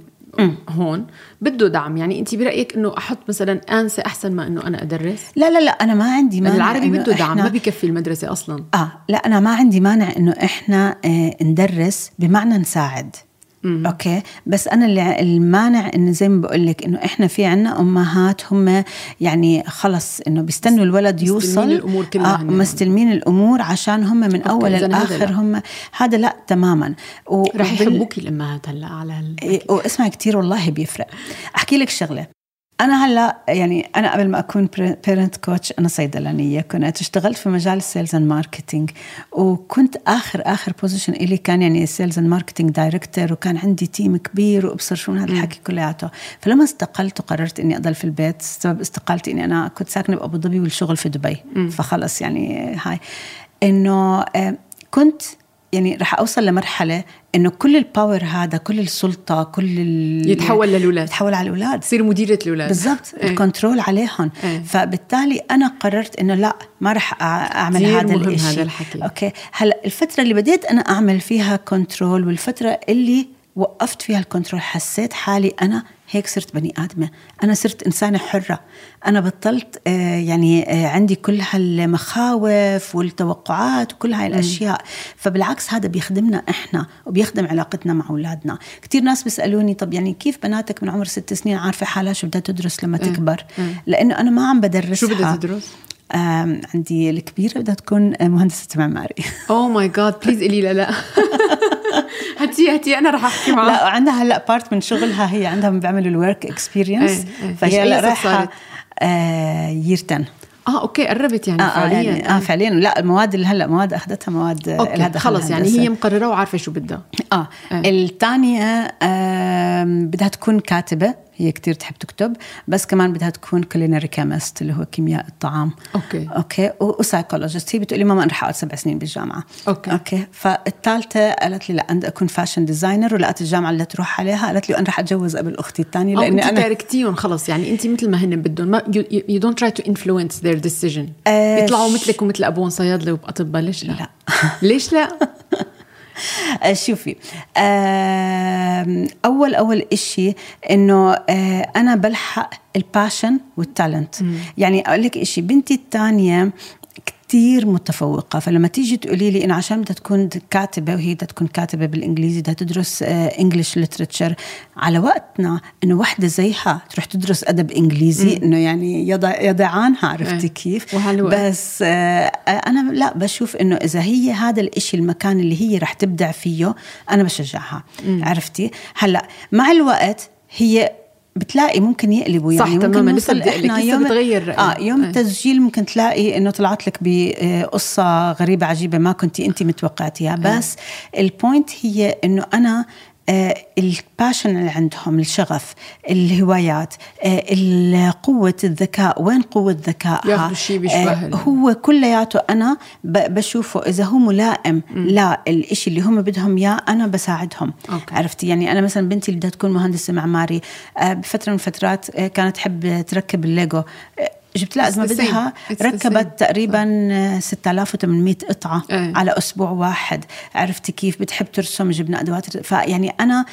هون بده دعم يعني أنت برأيك إنه أحط مثلا انسه أحسن ما إنه أنا أدرس لا لا لا أنا ما عندي مانع العربي بده دعم ما بكفي المدرسة أصلا آه لا أنا ما عندي مانع إنه إحنا آه ندرس بمعنى نساعد أوكي بس أنا اللي المانع إنه زي ما بقول لك إنه إحنا في عنا أمهات هم يعني خلص إنه بيستنوا الولد مستلمين يوصل الأمور كلها آه. مستلمين الأمور عشان هم من أول لاخر لا. هم هذا لا تماما و- رح يحبوكي الأمهات هلا على. إيه، واسمع كتير والله بيفرق أحكي لك شغلة أنا هلأ يعني أنا قبل ما أكون parent coach أنا صيدلانية. كنت اشتغلت في مجال ال sales and marketing وكنت آخر آخر position إلي كان يعني sales and marketing director وكان عندي team كبير وأبصر شو هذا الحكي كلياته. فلما استقلت وقررت إني أضل في البيت سبب استقالتي إني أنا كنت ساكنة بأبو ظبي والشغل في دبي. فخلص يعني هاي. إنه آه، كنت يعني رح أوصل لمرحلة إنه كل ال power هذا كل السلطة كل ال... يتحول للأولاد. يتحول على الأولاد تصير مديره الأولاد بالضبط إيه. ال control عليهم إيه. فبالتالي أنا قررت إنه لا ما أع- أعمل هذا مهم الشيء هذا الحكي. أوكي هلأ الفترة اللي بديت أنا أعمل فيها control والفترة اللي وقفت فيها ال control حسيت حالي أنا هيك صرت بني آدمة. أنا صرت إنسانة حرة. أنا بطلت آه يعني آه عندي كل هالمخاوف والتوقعات وكل هاي الأشياء. فبالعكس هذا بيخدمنا إحنا وبيخدم علاقتنا مع أولادنا. كثير ناس بيسألوني طب يعني كيف بناتك من عمر ست سنين عارفة حالها شو بدها تدرس لما تكبر؟ لأنه أنا ما عم بدرسها. شو بدها تدرس؟ عندي الكبيرة بدها تكون مهندسة معماري. oh my god please قولي لا لا. <laughs> هاتي هاتي أنا رح أحكي معها. لا عندها هلا part من شغلها هي عندهم بيعملوا ال work experience إيه،. فهي هلا رايحة؟ آه year 10 آه أوكي قربت يعني آه, آه, فعليا. يعني آه فعليا. لا المواد اللي هلا مواد أخذتها مواد آه، دخل خلص يعني. هي مقررة وعارفة شو بدها. آه إيه. الثانية آم، بدها تكون كاتبة. هي كتير تحب تكتب بس كمان بدها تكون culinary chemist اللي هو كيمياء الطعام أوكي. أوكي و psychologist هي بتقولي ماما أنا رح أقعد سبع سنين بالجامعة أوكي. أوكي فالثالثة قالت لي لا بدي أكون fashion designer ولقت الجامعة اللي تروح عليها قالت لي أنا رح أتجوز قبل أختي الثانية لأني أنا تاركتيهم خلص يعني انت مثل ما هن بدهم don't try to influence their decision آه، يطلعوا مثلك ومثل أبوهم صيادلة وبأطباء ليش لا؟ لا. ليش لا؟ <laughs> آه، شوفي أول أول إشي إنه آه، أنا بلحق ال passion وال talent يعني أقول لك إشي بنتي الثانية كتير متفوقة. فلما تيجي تقولي لي إنه عشان بدها تكون كاتبة وهي بدها تكون كاتبة بالإنجليزي بدها تدرس English literature على وقتنا إنه وحدة زيها تروح تدرس أدب إنجليزي إنه يعني يضع يضيعانها عرفتي إيه. كيف. بس آه، أنا لا بشوف إنه إذا هي هذا الإشي المكان اللي هي رح تبدع فيه أنا بشجعها عرفتي؟ هلأ مع الوقت هي بتلاقي ممكن يقلبوا صح، يعني ممكن تماماً، نوصل لسه يوم بتغير رأيي. آه يوم إيه. التسجيل ممكن تلاقي إنه طلعت لك بقصة غريبة عجيبة ما كنتي انت متوقعتيها بس ال point هي إنه أنا آه، ال passion اللي عندهم الشغف الهوايات آه، قوة الذكاء. وين قوة ذكائها ال- هو كلياته أنا بشوفه إذا هو ملائم لا الإشي اللي هم بدهم إياه أنا بساعدهم. أوكي. عرفتي؟ يعني أنا مثلا بنتي اللي بدها تكون مهندسة معماري آه، بفترة من الفترات آه، كانت تحب تركب الليجو. آه، جبت لها same. بدها ركبت. تقريبا آه، 6800 قطعة إيه. على أسبوع واحد. عرفتي كيف؟ بتحب ترسم جبنا أدوات فيعني أنا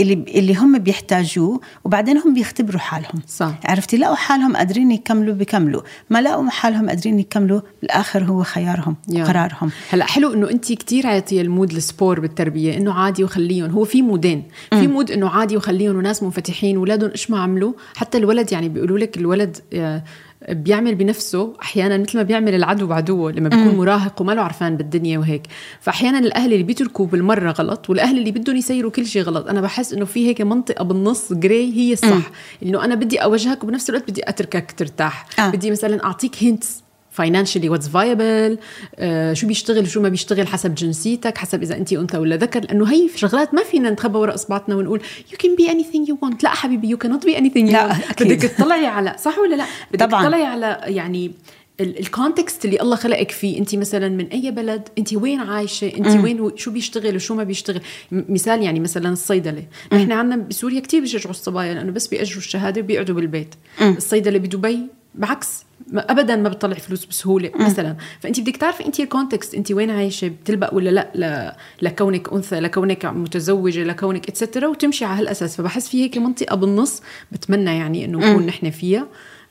اللي اللي هم بيحتاجوه وبعدين هم بيختبروا حالهم. صح. عرفتي؟ لقوا حالهم قادرين يكملوا بيكملوا ما لقوا حالهم قادرين يكملوا بالآخر هو خيارهم يا. قرارهم. هلا حلو إنه أنت كتير عاطية ال mood ال sport بالتربية إنه عادي وخليهم. هو في moodين. في mood إنه عادي وخليهم وناس منفتحين اولادهم إيش ما عملوا. حتى الولد يعني بيقولوا لك الولد آه، بيعمل بنفسه أحيانا مثل ما بيعمل العدو بعدوه لما بيكون مراهق وما له عرفان بالدنيا وهيك. فاحيانا الأهل اللي بيتركوا بالمرة غلط والأهل اللي بدهم يسيروا كل شيء غلط. أنا بحس إنه في هيك منطقة بالنص جراي هي الصح. إنه أنا بدي أوجهك وبنفس الوقت بدي أتركك ترتاح. آه. بدي مثلا أعطيك هينتس what's viable آه شو بيشتغل وشو ما بيشتغل حسب جنسيتك حسب إذا انت أنثى ولا ذكر لأنه هي شغلات ما فينا نتخبى وراء اصبعتنا ونقول you can be anything you want. لا حبيبي you cannot be anything you لا، أكيد. بدك تطلعي على صح ولا لا؟ بدك طبعاً. تطلعي على يعني ال context اللي الله خلقك فيه. انت مثلا من أي بلد انت وين عايشة انت وين شو بيشتغل وشو ما بيشتغل. مثال يعني مثلا الصيدلة. نحن عندنا بسوريا كتير بيشجعوا الصبايا لأنه بس بيأجروا الشهادة وبيقعدوا بالبيت. الصيدلة بدبي بعكس ابدا ما بتطلع فلوس بسهولة مثلا. فانت بدك تعرفي انت ال context انت وين عايشة بتلبق ولا لأ ل... لكونك أنثى لكونك متزوجة لكونك etcetera وتمشي على هالأساس. فبحس في هيك منطقة بالنص بتمنى يعني إنه نكون نحن فيها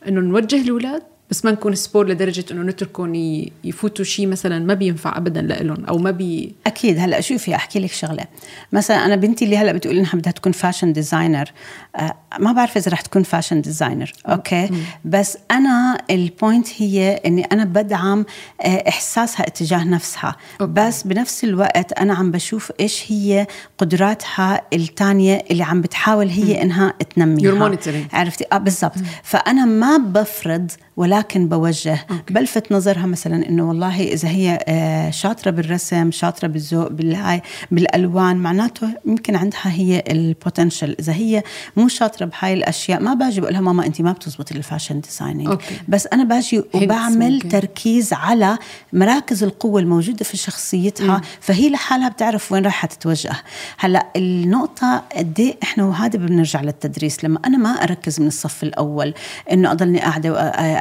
إنه نوجه الاولاد بس ما نكون sport لدرجة إنه نتركهم يفوتوا شيء مثلا ما بينفع ابدا لهم أو ما بي أكيد. هلأ شوفي أحكي لك شغلة. مثلا أنا بنتي اللي هلأ بتقول إنها بدها تكون fashion designer آه ما بعرف إذا رح تكون fashion designer أوكي؟ مم. بس أنا ال point هي إني أنا بدعم آه إحساسها اتجاه نفسها. أوكي. بس بنفس الوقت أنا عم بشوف إيش هي قدراتها الثانية اللي عم بتحاول هي مم. إنها تنميها. عرفتي؟ آه بالضبط. فأنا ما بفرض ولكن بوجه أوكي. بلفت نظرها مثلا إنه والله إذا هي آه، شاطرة بالرسم شاطرة بالذوق بالهاي بالألوان معناته يمكن عندها هي ال potential إذا هي مو شاطرة بهاي الأشياء ما باجي بقول لها ماما انت ما بتزبطي ال fashion designing بس أنا باجي وبعمل ممكن. تركيز على مراكز القوة الموجودة في شخصيتها م. فهي لحالها بتعرف وين راح تتوجه هلأ النقطة قد إيه إحنا وهذا بنرجع للتدريس لما أنا ما أركز من الصف الأول إنه أضلني قاعدة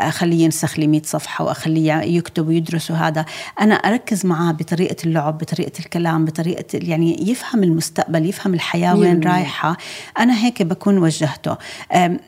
أخليه ينسخ لي 100 صفحة وأخليه يكتب ويدرس وهذا. أنا أركز معاه بطريقة اللعب بطريقة الكلام بطريقة يعني يفهم المستقبل يفهم الحياة وين رايحة. أنا هيك بكون وجهته.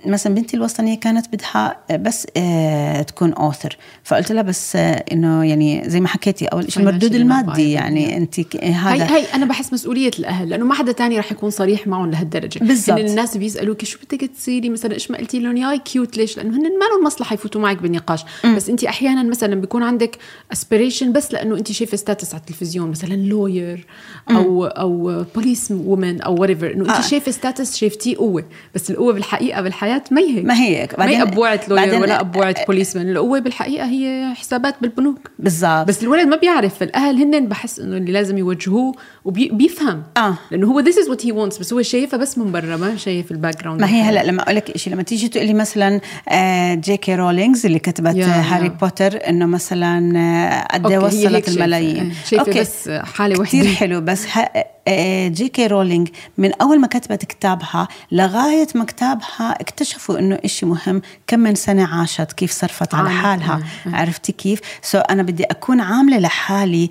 مثلا بنتي الوسطانية كانت بدها بس آه، تكون اوثر فقلت لها بس آه، إنه يعني زي ما حكيتي أول شيء المردود المادي يعني انت هذا. هي هي أنا بحس مسؤولية الأهل لأنه ما حدا تاني رح يكون صريح معهم لهالدرجة. بالضبط. الناس بيسالوك شو بدك تصيري؟ مثلا إيش ما قلتي لهم؟ يا cute ليش؟ لأنه هن ما لهم مصلحة يفوتوا معك بالنقاش. م. بس انت أحيانا مثلا بيكون عندك aspiration بس لأنه انت شايفة status على التلفزيون مثلا lawyer أو م. أو police woman أو whatever إنه انت آه. شايفة status شايفتيه قوه بس القوة بالحقيقة بالحياة ما هي هيك. ما هي هيك. ما هي أبوعة lawyer ولا أبوعة policeman القوة بالحقيقة هي حسابات بالبنوك. بالضبط. بس الولد ما بيعرف. فالأهل هن بحس إنه اللي لازم يوجهوه وبيفهم آه. لأنه هو this is what he wants بس هو شايفها بس من برا ما شايف ال background ما هي هلا لما أقول لك شيء لما تيجي تقولي مثلا جي كي رولينجز اللي كتبت هاري بوتر إنه مثلا آه، قد وصلت الملايين. شايفة okay. بس حالة وحدة. كثير حلو بس آه، جي كي رولينج من أول ما كتبت كتابها لغاية ما كتابها اكتشفوا إنه إشي مهم كم من سنة عاشت كيف صرفت على حالها عرفتي كيف؟ so أنا بدي أكون عاملة لحالي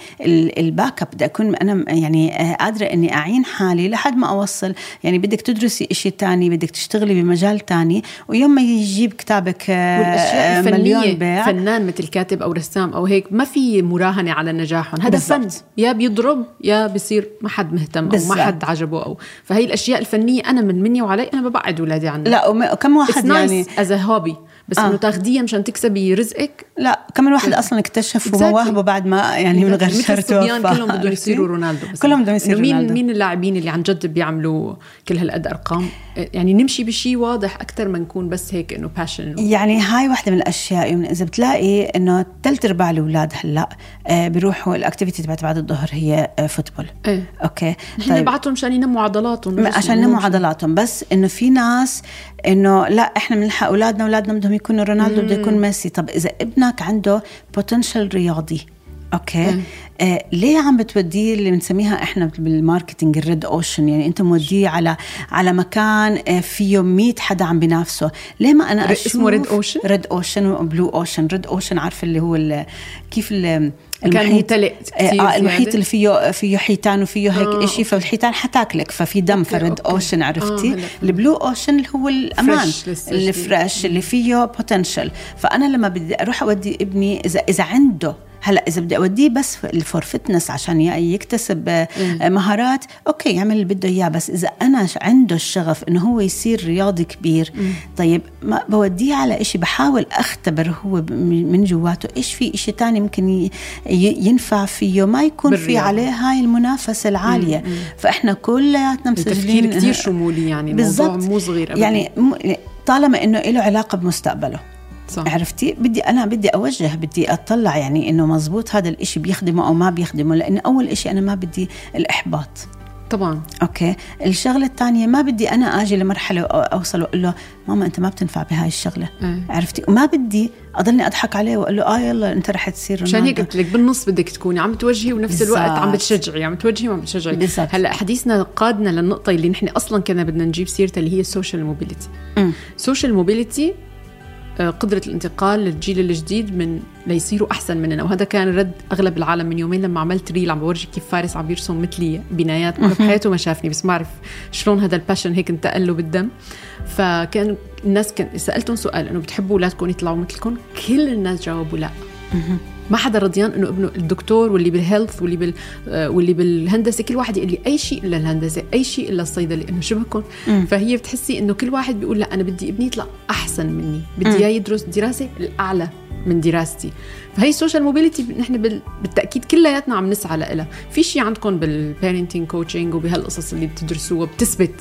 ال backup بدي أكون أنا يعني آه، قادرة إني أعين حالي لحد ما أوصل يعني بدك تدرسي إشي تاني بدك تشتغلي بمجال تاني ويوم ما يجيب كتابك بيع. فنان مثل كاتب أو رسام أو هيك ما في مراهنة على نجاحهم. هذا فن يا بيضرب يا بيصير ما حد مهتم أو ما حد عجبه أو. فهي الأشياء الفنية أنا من مني وعلي أنا ببعد اولادي عنها. لا وكم واحد يعني؟ as hobby بس آه. انه تاخديها مشان تكسبي رزقك؟ لا كم واحد أصلا اكتشف مواهبه بعد ما يعني من غير شر كلهم بدهم يصيروا رونالدو بس. كلهم بدهم يصيروا مين رونالدو. مين اللاعبين اللي عن جد بيعملوا كل هالقد أرقام؟ يعني نمشي بشيء واضح أكثر ما نكون بس هيك إنه passion يعني هاي وحده من الأشياء يعني إذا بتلاقي إنه ثلث أرباع الأولاد هلأ آه، بيروحوا ال activity تبعت بعد الظهر هي football آه، إيه. okay؟ نحن طيب. نبعتهم مشان ينموا عضلاتهم عشان ينموا عضلاتهم. بس إنه في ناس إنه لا إحنا بنلحق أولادنا أولادنا بدهم يكونوا رونالدو بده يكون ميسي. طب إذا ابنك عنده potential رياضي okay؟ آه ليه عم بتوديه اللي بنسميها إحنا بال marketing ال red ocean يعني أنت موديه على على مكان آه فيه 100 حدا عم بينافسه. ليه ما أنا اسمه red ocean red ocean و blue ocean red ocean عارفه اللي هو كيف المحيط. ممتلئ آه المحيط اللي فيه فيه حيتان وفيه هيك آه. شيء فالحيتان حتاكلك ففي دم ف red ocean عرفتي؟ آه ال blue ocean اللي هو الأمان. اللي fresh اللي فيه potential فأنا لما بدي أروح أودي ابني إذا إذا عنده هلا إذا بدي أوديه بس for fitness عشان يكتسب آه، مهارات أوكي يعمل اللي بده إياه. بس إذا أنا عنده الشغف إنه هو يصير رياضي كبير طيب ما بوديه على إشي بحاول أختبر هو من جواته إيش في إشي تاني ممكن ينفع فيه ما يكون في عليه هاي المنافسة العالية. فإحنا كلياتنا مسجلين كثير <laughs> شمولي يعني بالضبط. مو صغير أبدا. يعني طالما إنه له علاقة بمستقبله. صح. عرفتي بدي أنا بدي أوجه بدي أطلع يعني إنه مزبوط هذا الإشي بيخدمه أو ما بيخدمه لأن أول إشي أنا ما بدي الإحباط طبعا okay الشغلة الثانية ما بدي أنا آجي لمرحلة أوصل وأقول له ماما أنت ما بتنفع بهاي الشغلة إيه. عرفتي وما بدي أضلني أضحك عليه وأقول له آه يلا أنت رح تصير عشان هيك. قلت لك بالنص بدك تكوني عم توجهي ونفس الوقت عم. بتشجعي عم توجهي وعم بتشجعي بالضبط. هلأ حديثنا قادنا للنقطة اللي نحن أصلا كنا بدنا نجيب سيرتها اللي هي ال social mobility أمم. social mobility قدرة الانتقال للجيل الجديد من ليصيروا أحسن مننا. وهذا كان رد أغلب العالم من يومين لما عملت reel عم بورجي كيف فارس عم يرسم مثلي بنايات. بحياته ما شافني بس ما بعرف شلون هذا ال passion هيك انتقل له بالدم. فكان الناس كان سألتهم سؤال إنه بتحبوا أولادكم يطلعوا مثلكم؟ كل الناس جاوبوا لا. ما حدا رضيان إنه ابنه الدكتور واللي بال health واللي بال آه، واللي بالهندسة كل واحد يقول لي أي شيء إلا الهندسة أي شيء إلا الصيدلة إنه شبهكم فهي بتحسي إنه كل واحد بيقول لا أنا بدي ابني يطلع أحسن مني بدي إياه يدرس دراسة الأعلى من دراستي. فهي ال social mobility نحن بال- بالتأكيد كلياتنا عم نسعى لها في شيء عندكم بال parenting coaching وبهالقصص اللي بتدرسوها بتثبت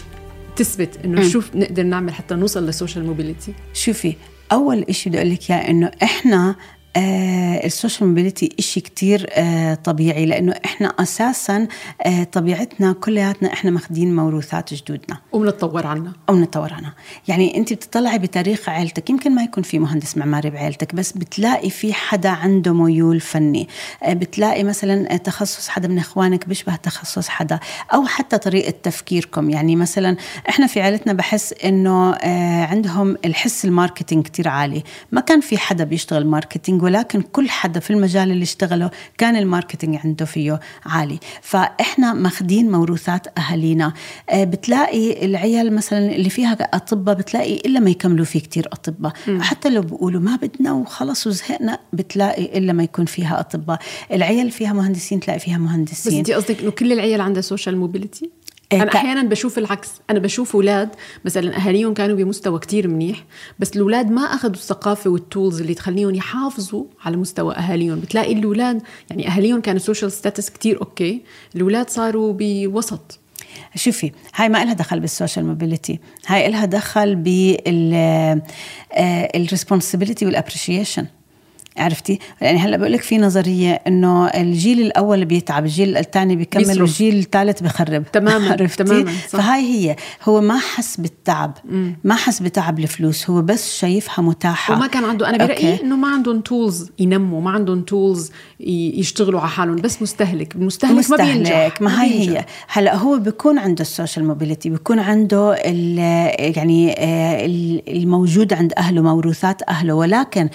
تثبت إنه شو نقدر نعمل حتى نوصل لل social mobility شوفي أول إشي بدي أقول لك إياه إنه إحنا آه ال social mobility إشي كتير آه طبيعي لأنه إحنا أساسا آه طبيعتنا كلياتنا إحنا ماخدين موروثات جدودنا. وبنتطور عنها. أو نتطور عنها. يعني أنت بتطلعي بتاريخ عيلتك يمكن ما يكون في مهندس معماري بعيلتك بس بتلاقي في حدا عنده ميول فني. آه، بتلاقي مثلا آه، تخصص حدا من إخوانك بيشبه تخصص حدا أو حتى طريقة تفكيركم. يعني مثلا إحنا في عيلتنا بحس إنه آه، عندهم الحس ال marketing كتير عالي. ما كان في حدا بيشتغل marketing ولكن كل حدا في المجال اللي اشتغله كان ال marketing عنده فيه عالي. فإحنا ماخدين موروثات أهالينا. آه، بتلاقي العيال مثلا اللي فيها أطباء بتلاقي إلا ما يكملوا فيه كتير أطباء. حتى لو بيقولوا ما بدنا وخلص وزهقنا بتلاقي إلا ما يكون فيها أطباء. العيال فيها مهندسين تلاقي فيها بس مهندسين انت قصدك إنه كل العيال عندها social mobility أنا ك- أحيانا بشوف العكس. أنا بشوف أولاد مثلا أهاليهم كانوا بمستوى كتير منيح بس الأولاد ما أخذوا الثقافة وال tools اللي تخليهم يحافظوا على مستوى أهاليهم. بتلاقي الأولاد يعني أهاليهم كانوا social status كتير okay الأولاد صاروا بوسط. شوفي هاي ما لها دخل بال social mobility هاي لها دخل بال responsibility وال appreciation عرفتي يعني هلأ بقول لك في نظرية إنه الجيل الأول بيتعب الجيل الثاني بيكمل. والجيل الثالث بخرب <laughs> تماماً، عرفتي تماماً، صح. فهاي هي هو ما حس بالتعب ما حس بتعب الفلوس هو بس شايفها متاحة وما كان عنده أنا. برأيي إنه ما عندهم tools ينموا ما عندهم tools يشتغلوا على حالهم بس مستهلك المستهلك ما بينجح مستهلك ما هي بينجح. هي هلأ هو بيكون عنده ال social mobility بيكون عنده ال يعني آه، ال- الموجود عند أهله موروثات أهله ولكن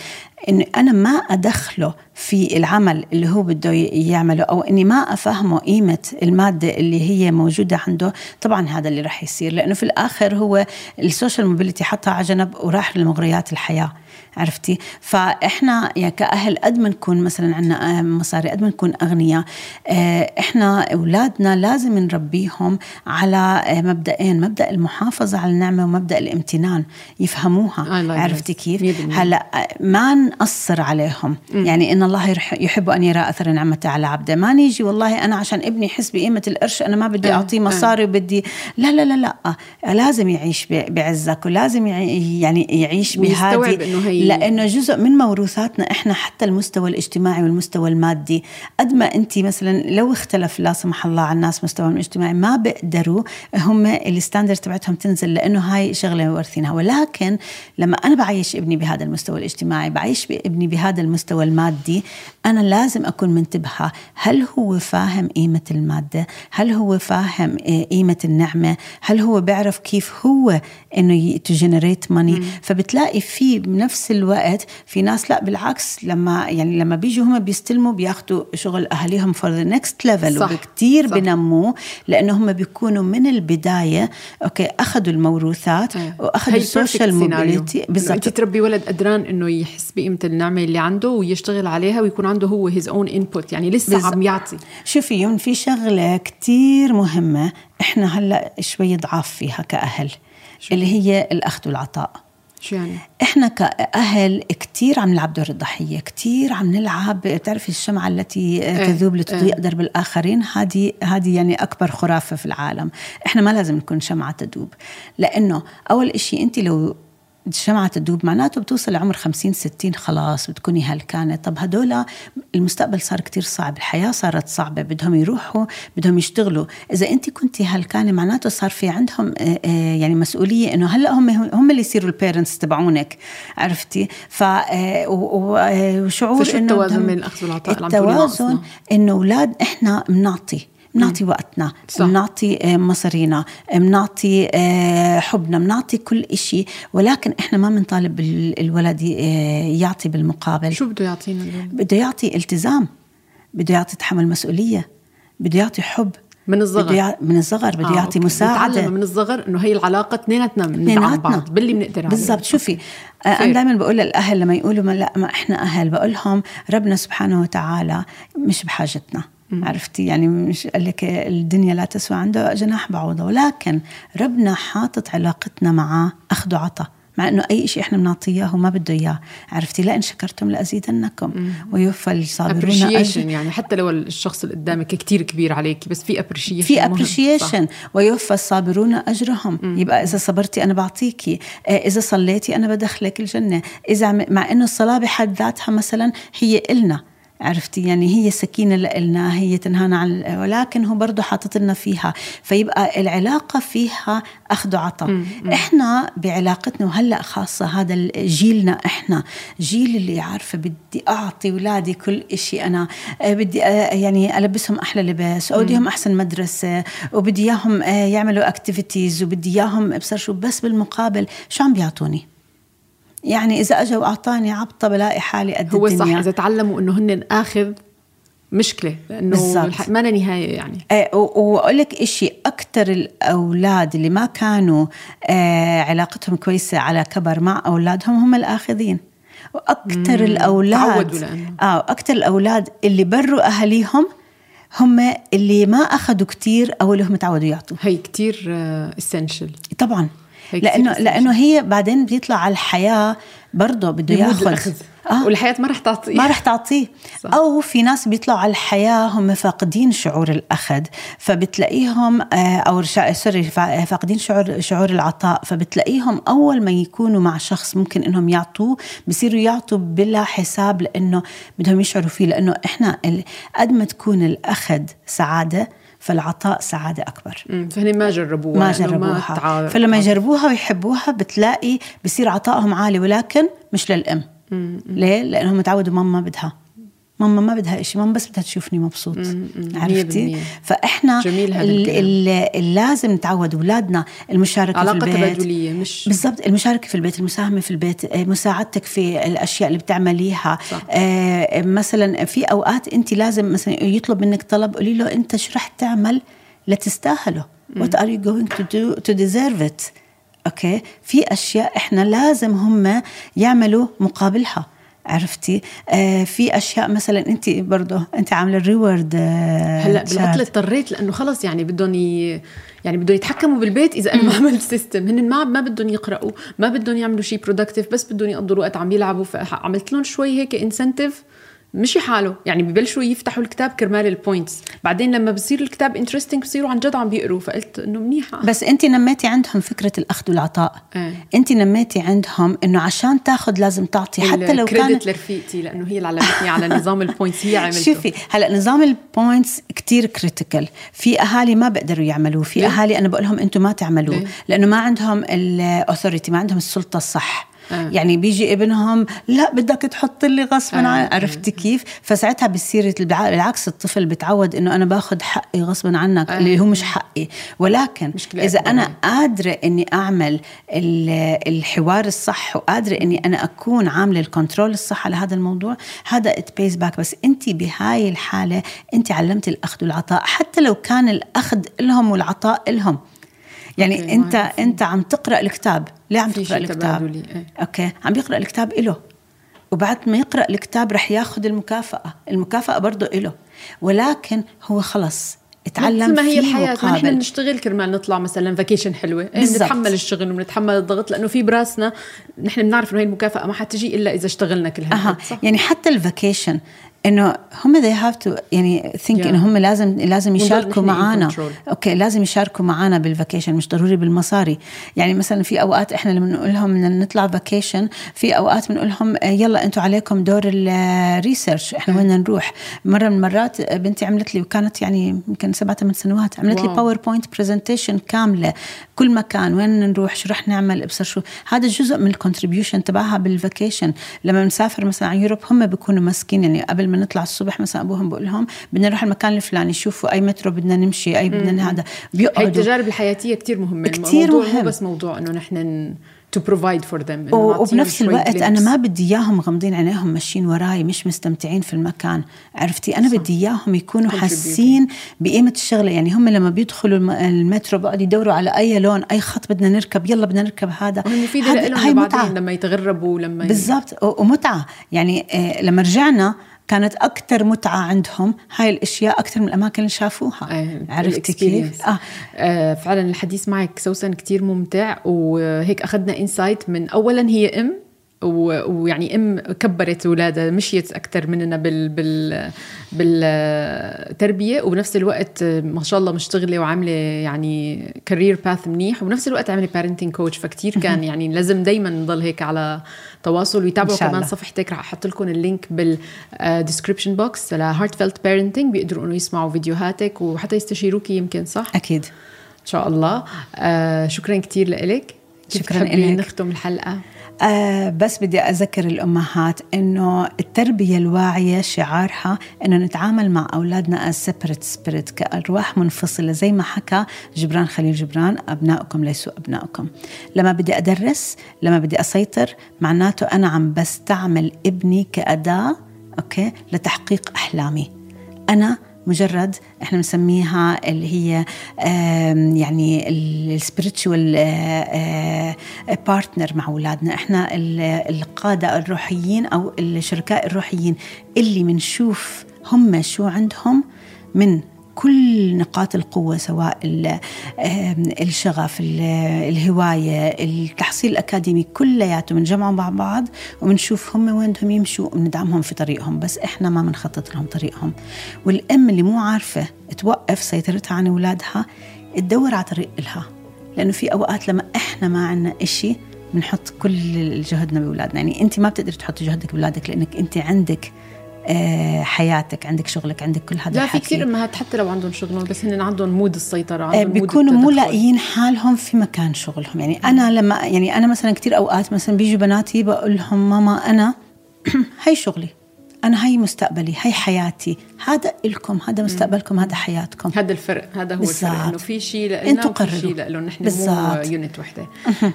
اني أنا ما أدخله في العمل اللي هو بده يعمله أو إني ما أفهمه قيمة المادة اللي هي موجودة عنده طبعا هذا اللي راح يصير. لأنه في الآخر هو ال social mobility حطها على جنب وراح لمغريات الحياة. عرفتي؟ فإحنا يا كأهل قد ما نكون مثلا عندنا مصاري قد ما نكون أغنياء آه، إحنا أولادنا لازم نربيهم على آه، مبدئين مبدأ المحافظة على النعمة ومبدأ الامتنان يفهموها. Like عرفتي. كيف. هلأ آه، ما نقصر عليهم. يعني إن الله يحب أن يرى أثر نعمته على عبده. ما نيجي والله أنا عشان ابني يحس بقيمة القرش أنا ما بدي آه، أعطيه آه. مصاري وبدي لا لا لا لا. لازم يعيش بعزك ولازم يعني يعيش بهذه هي- لأنه جزء من موروثاتنا إحنا حتى المستوى الاجتماعي والمستوى المادي قد ما انت مثلا لو اختلف لا سمح الله على الناس مستواهم الاجتماعي ما بيقدروا هم الستاندرد تبعتهم تنزل لأنه هاي شغلة وارثينها ولكن لما أنا بعيش ابني بهذا المستوى الاجتماعي بعيش ابني بهذا المستوى المادي أنا لازم أكون منتبهة هل هو فاهم قيمة المادة؟ هل هو فاهم آه، قيمة النعمة؟ هل هو بيعرف كيف هو إنه to generate money فبتلاقي في بنفس الوقت في ناس لا بالعكس لما يعني لما بيجوا هم بيستلموا بياخذوا شغل أهاليهم for the next level وكثير. بنموه لأنه هم بيكونوا من البداية okay أخذوا الموروثات وأخذوا هي ال social. mobility إنه أنت بالضبط تربي ولد قدران إنه يحس بقيمة النعمة اللي عنده ويشتغل عليها ويكون عنده هو هيز اون انبوت يعني لسه بالظبط. عم يعطي شوفي يوم في شغلة كتير مهمة إحنا هلأ شوي ضعاف فيها كأهل اللي هي الأخذ والعطاء شو يعني؟ إحنا كأهل كتير عم نلعب دور الضحية كتير عم نلعب بتعرفي الشمعة التي تذوب لتضيء درب الآخرين هذه هذه يعني أكبر خرافة في العالم إحنا ما لازم نكون شمعة تذوب لأنه أول إشي انت لو الشمعة تدوب معناته بتوصل لعمر 50 60 خلاص بتكوني هلكانة طب هدول المستقبل صار كتير صعب الحياة صارت صعبة بدهم يروحوا بدهم يشتغلوا. إذا أنت كنتي هلكانة معناته صار في عندهم آه، آه، يعني مسؤولية إنه هلأ هم هم اللي يصيروا البيرنتس تبعونك عرفتي؟ ف آه، وشعور إنه التوازن بين الأخذ والعطاء التوازن إنه أولاد إحنا بنعطي. بنعطي وقتنا بنعطي آه، مصارينا بنعطي آه، حبنا بنعطي كل إشي. ولكن إحنا ما بنطالب الولد آه، يعطي بالمقابل. شو بده يعطينا بده يعطي التزام بده يعطي تحمل مسؤولية بده يعطي حب. من الصغر. بده من الصغر بده آه يعطي أوكي. مساعدة. من الصغر إنه هي العلاقة اثنيناتنا بندعم بعض باللي بنقدر بالضبط. شوفي أنا دائما بقول للأهل لما يقولوا ما لا ما إحنا أهل بقول لهم ربنا سبحانه وتعالى مش بحاجتنا. عرفتي؟ يعني مش قال لك الدنيا لا تسوى عنده جناح بعوضة. ولكن ربنا حاطط علاقتنا معاه أخذ وعطى مع إنه أي شيء إحنا بنعطيه هو ما بده إياه. عرفتي؟ لئن شكرتم لأزيدنكم. ويوفى الصابرون أجر. يعني حتى لو الشخص اللي قدامك كثير كبير عليك بس في appreciation في appreciation ويوفى الصابرون أجرهم. مم. يبقى إذا صبرتي أنا بعطيكي. آه، إذا صليتي أنا بدخلك الجنة. إذا مع إنه الصلاة بحد ذاتها مثلا هي إلنا. عرفتي؟ يعني هي سكينة لنا هي تنهانا عن ولكن هو برضه حاطط لنا فيها فيبقى العلاقة فيها أخذ وعطاء. إحنا بعلاقتنا وهلأ خاصة هذا جيلنا إحنا جيل اللي عارفة بدي أعطي أولادي كل إشي أنا آه، بدي آه، يعني ألبسهم أحلى لباس أوديهم أحسن مدرسة وبدي إياهم آه، يعملوا أكتيفيتيز وبدي إياهم أبصر شو بس بالمقابل شو عم بيعطوني؟ يعني إذا اجى وأعطاني عبطة بلاقي حالي قد هو الدنيا. صح إذا تعلموا إنه هن آخذ مشكلة لأنه ما لا نهاية يعني. إيه وأقول لك إشي أكثر الأولاد اللي ما كانوا آه علاقتهم كويسة على كبر مع أولادهم هم الآخذين. وأكثر الأولاد آه أكثر الأولاد اللي بروا أهاليهم هم اللي ما أخذوا كتير أو اللي هم تعودوا يعطوا. هي كتير اسينشال آه طبعا. لأنه لأنه هي بعدين بيطلع على الحياة برضه بده ياخذ آه. والحياة ما رح تعطيه. ما رح تعطيه. صح. أو في ناس بيطلعوا على الحياة هم فاقدين شعور الأخذ فبتلاقيهم آه، أو سوري فاقدين شعور شعور العطاء فبتلاقيهم أول ما يكونوا مع شخص ممكن إنهم يعطوه بصيروا يعطوا بلا حساب لأنه بدهم يشعروا فيه لأنه إحنا قد ما تكون الأخذ سعادة فالعطاء سعادة أكبر. فهني ما جربوها ما جربوها. ما فلما يجربوها ويحبوها بتلاقي بصير عطائهم عالي ولكن مش للأم. ليه؟ لأنهم تعودوا ماما بدها. ماما ما بدها إشي ماما بس بدها تشوفني مبسوط عرفتي؟ فإحنا جميل لازم نتعود اولادنا المشاركة علاقة في البيت. تبادليه مش بالضبط المشاركة في البيت المساهمة في البيت آه، مساعدتك في الأشياء اللي بتعمليها. صح. آه مثلا في أوقات أنت لازم مثلا يطلب منك طلب قولي له أنت شو رح تعمل لتستاهله؟ what are you going to do to deserve it okay في أشياء إحنا لازم هم يعملوا مقابلها. عرفتي؟ آه في أشياء مثلا أنت برضه أنت عاملة ال reward آه هلا بالأكل اضطريت لأنه خلص يعني بدهم يعني بدهم يتحكموا بالبيت إذا أنا ما عملت system هن ما ما بدهم يقرأوا ما بدهم يعملوا شيء productive بس بدهم يقضوا وقت عم يلعبوا. فعملت لهم شوي هيك incentive مشي حاله. يعني ببلشوا يفتحوا الكتاب كرمال ال points بعدين لما بصير الكتاب interesting بصيروا عن جد عم بيقروا. فقلت إنه منيحه بس انت نميتي عندهم فكرة الأخذ والعطاء. آه. انت نميتي عندهم إنه عشان تاخذ لازم تعطي. حتى لو كان لرفيقتي لأنه هي اللي علمتني على نظام ال points هي عملته. شوفي هلأ نظام ال points كتير critical في أهالي ما بيقدروا يعملوه. في؟ أهالي أنا بقول لهم أنتم ما تعملوه. لأنه ما عندهم ال authority ما عندهم السلطة الصح. آه. يعني بيجي ابنهم لا بدك تحط لي غصبا آه. عن عرفتي كيف فساعتها بصير بالعكس الطفل بتعود إنه أنا باخذ حقي غصبا عنك آه. اللي هو مش حقي ولكن إذا أنا قادرة إني أعمل الحوار الصح وقادرة إني أنا أكون عاملة ال control الصح على هذا الموضوع هذا it pays back بس انت بهاي الحالة انت علمتي الأخذ والعطاء حتى لو كان الأخذ لهم والعطاء لهم يعني okay. أنت أنت عم تقرأ الكتاب ليه عم تقرأ الكتاب إيه؟ okay عم يقرا الكتاب إله وبعد ما يقرأ الكتاب رح ياخذ المكافأة المكافأة برضه إله ولكن هو خلص اتعلم ما هي الحياة ما نحن بنشتغل كرمال نطلع مثلا vacation حلوة إيه بنتحمل الشغل وبنتحمل الضغط لأنه في براسنا نحن بنعرف إنه هي المكافأة ما حتجي إلا إذا اشتغلنا كل هالوقت أه. يعني حتى ال vacation إنه هم they have to يعني think Yeah. انه هم لازم لازم يشاركوا control. okay لازم يشاركوا معنا بال vacation مش ضروري بالمصاري. يعني مثلا في أوقات إحنا لما نقول لهم بدنا نطلع vacation في أوقات بنقول لهم يلا أنتم عليكم دور ال research إحنا وين نروح؟ مرة من المرات بنتي عملت لي وكانت يعني يمكن سبعة ثمان سنوات عملت لي wow. PowerPoint presentation كاملة كل مكان وين نروح؟ شو رح نعمل؟ أبصر شو. هذا جزء من ال contribution تبعها بال vacation لما بنسافر مثلا على Europe هم بيكونوا ماسكين يعني قبل ما نطلع الصبح مثلا أبوهم بقول لهم بدنا نروح المكان الفلاني شوفوا أي مترو بدنا نمشي أي بدنا هذا. بيقعدوا. التجارب الحياتية كتير مهمة الموضوع مهم. مو بس موضوع إنه نحن provide for them و- وبنفس الوقت أنا ما بدي إياهم مغمضين عينيهم ماشيين وراي مش مستمتعين في المكان. عرفتي؟ أنا بدي إياهم يكونوا. حاسين بقيمة الشغلة. يعني هم لما بيدخلوا الم- المترو بقعدوا يدوروا على أي لون أي خط بدنا نركب يلا بدنا نركب هذا. مفيدة لهم بعدين متعة. لما يتغربوا لما ي- بالضبط. ومتعة. يعني آه، لما رجعنا كانت أكثر متعة عندهم هاي الأشياء أكثر من الأماكن اللي شافوها آه، عرفتي. كيف؟ آه. آه فعلا الحديث معك سوسن كتير ممتع وهيك أخذنا انسايت من اولا هي أم ويعني إم كبرت اولادها مشيت أكثر مننا بال بال بالتربية وبنفس الوقت ما شاء الله مشتغلة وعاملة يعني career path منيح وبنفس الوقت عاملة parenting coach فكتير كان يعني لازم دائما نضل هيك على تواصل ويتابعوا كمان. صفحتك. رح أحط لكم ال link بال description box ل Heartfelt Parenting بيقدروا إنه يسمعوا فيديوهاتك وحتى يستشيروكي يمكن صح؟ أكيد. إن شاء الله. آه شكرا كثير لك شكراً إلك. نختم الحلقة؟ آه بس بدي أذكر الأمهات إنه التربية الواعية شعارها إنه نتعامل مع أولادنا as separate spirit كأرواح منفصلة زي ما حكى جبران خليل جبران أبنائكم ليسوا أبنائكم. لما بدي أدرس لما بدي أسيطر معناته أنا عم بستعمل ابني كأداة أوكي لتحقيق أحلامي. أنا مجرد إحنا بنسميها اللي هي يعني السبiritual بارتنر مع أولادنا. إحنا ال- القادة الروحيين أو الشركاء الروحيين اللي بنشوف هم شو عندهم من كل نقاط القوة سواء الشغف ال- الهواية التحصيل الأكاديمي كلياته بنجمعهم مع بعض وبنشوف هم وين بدهم يمشوا وبندعمهم في طريقهم. بس إحنا ما بنخطط لهم طريقهم. والأم اللي مو عارفة توقف سيطرتها عن أولادها تدور على طريق إلها. لأنه في أوقات لما إحنا ما عنا إشي بنحط كل جهدنا بأولادنا. يعني أنت ما بتقدري تحطي جهدك بأولادك لأنك أنت عندك حياتك عندك شغلك عندك كل هذا لا في كثير امهات حتى لو عندهم شغلهم بس هن عندهم مود السيطرة آه، عندهم بيكونوا مو. لاقيين حالهم في مكان شغلهم يعني أنا لما يعني أنا مثلا كتير أوقات مثلا بيجوا بناتي بقول لهم ماما أنا <clears throat> هي شغلي أنا هي مستقبلي هي حياتي هذا إلكم هذا مستقبلكم هذا حياتكم هذا الفرق هذا هو الفرق. إنه في شيء لنا وفي شيء. لهم نحن مو بالضبط. unit وحدة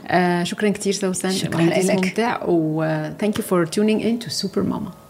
آه شكرا كثير سوسن شكراً لك. ممتع و thank you for tuning in to سوبر ماما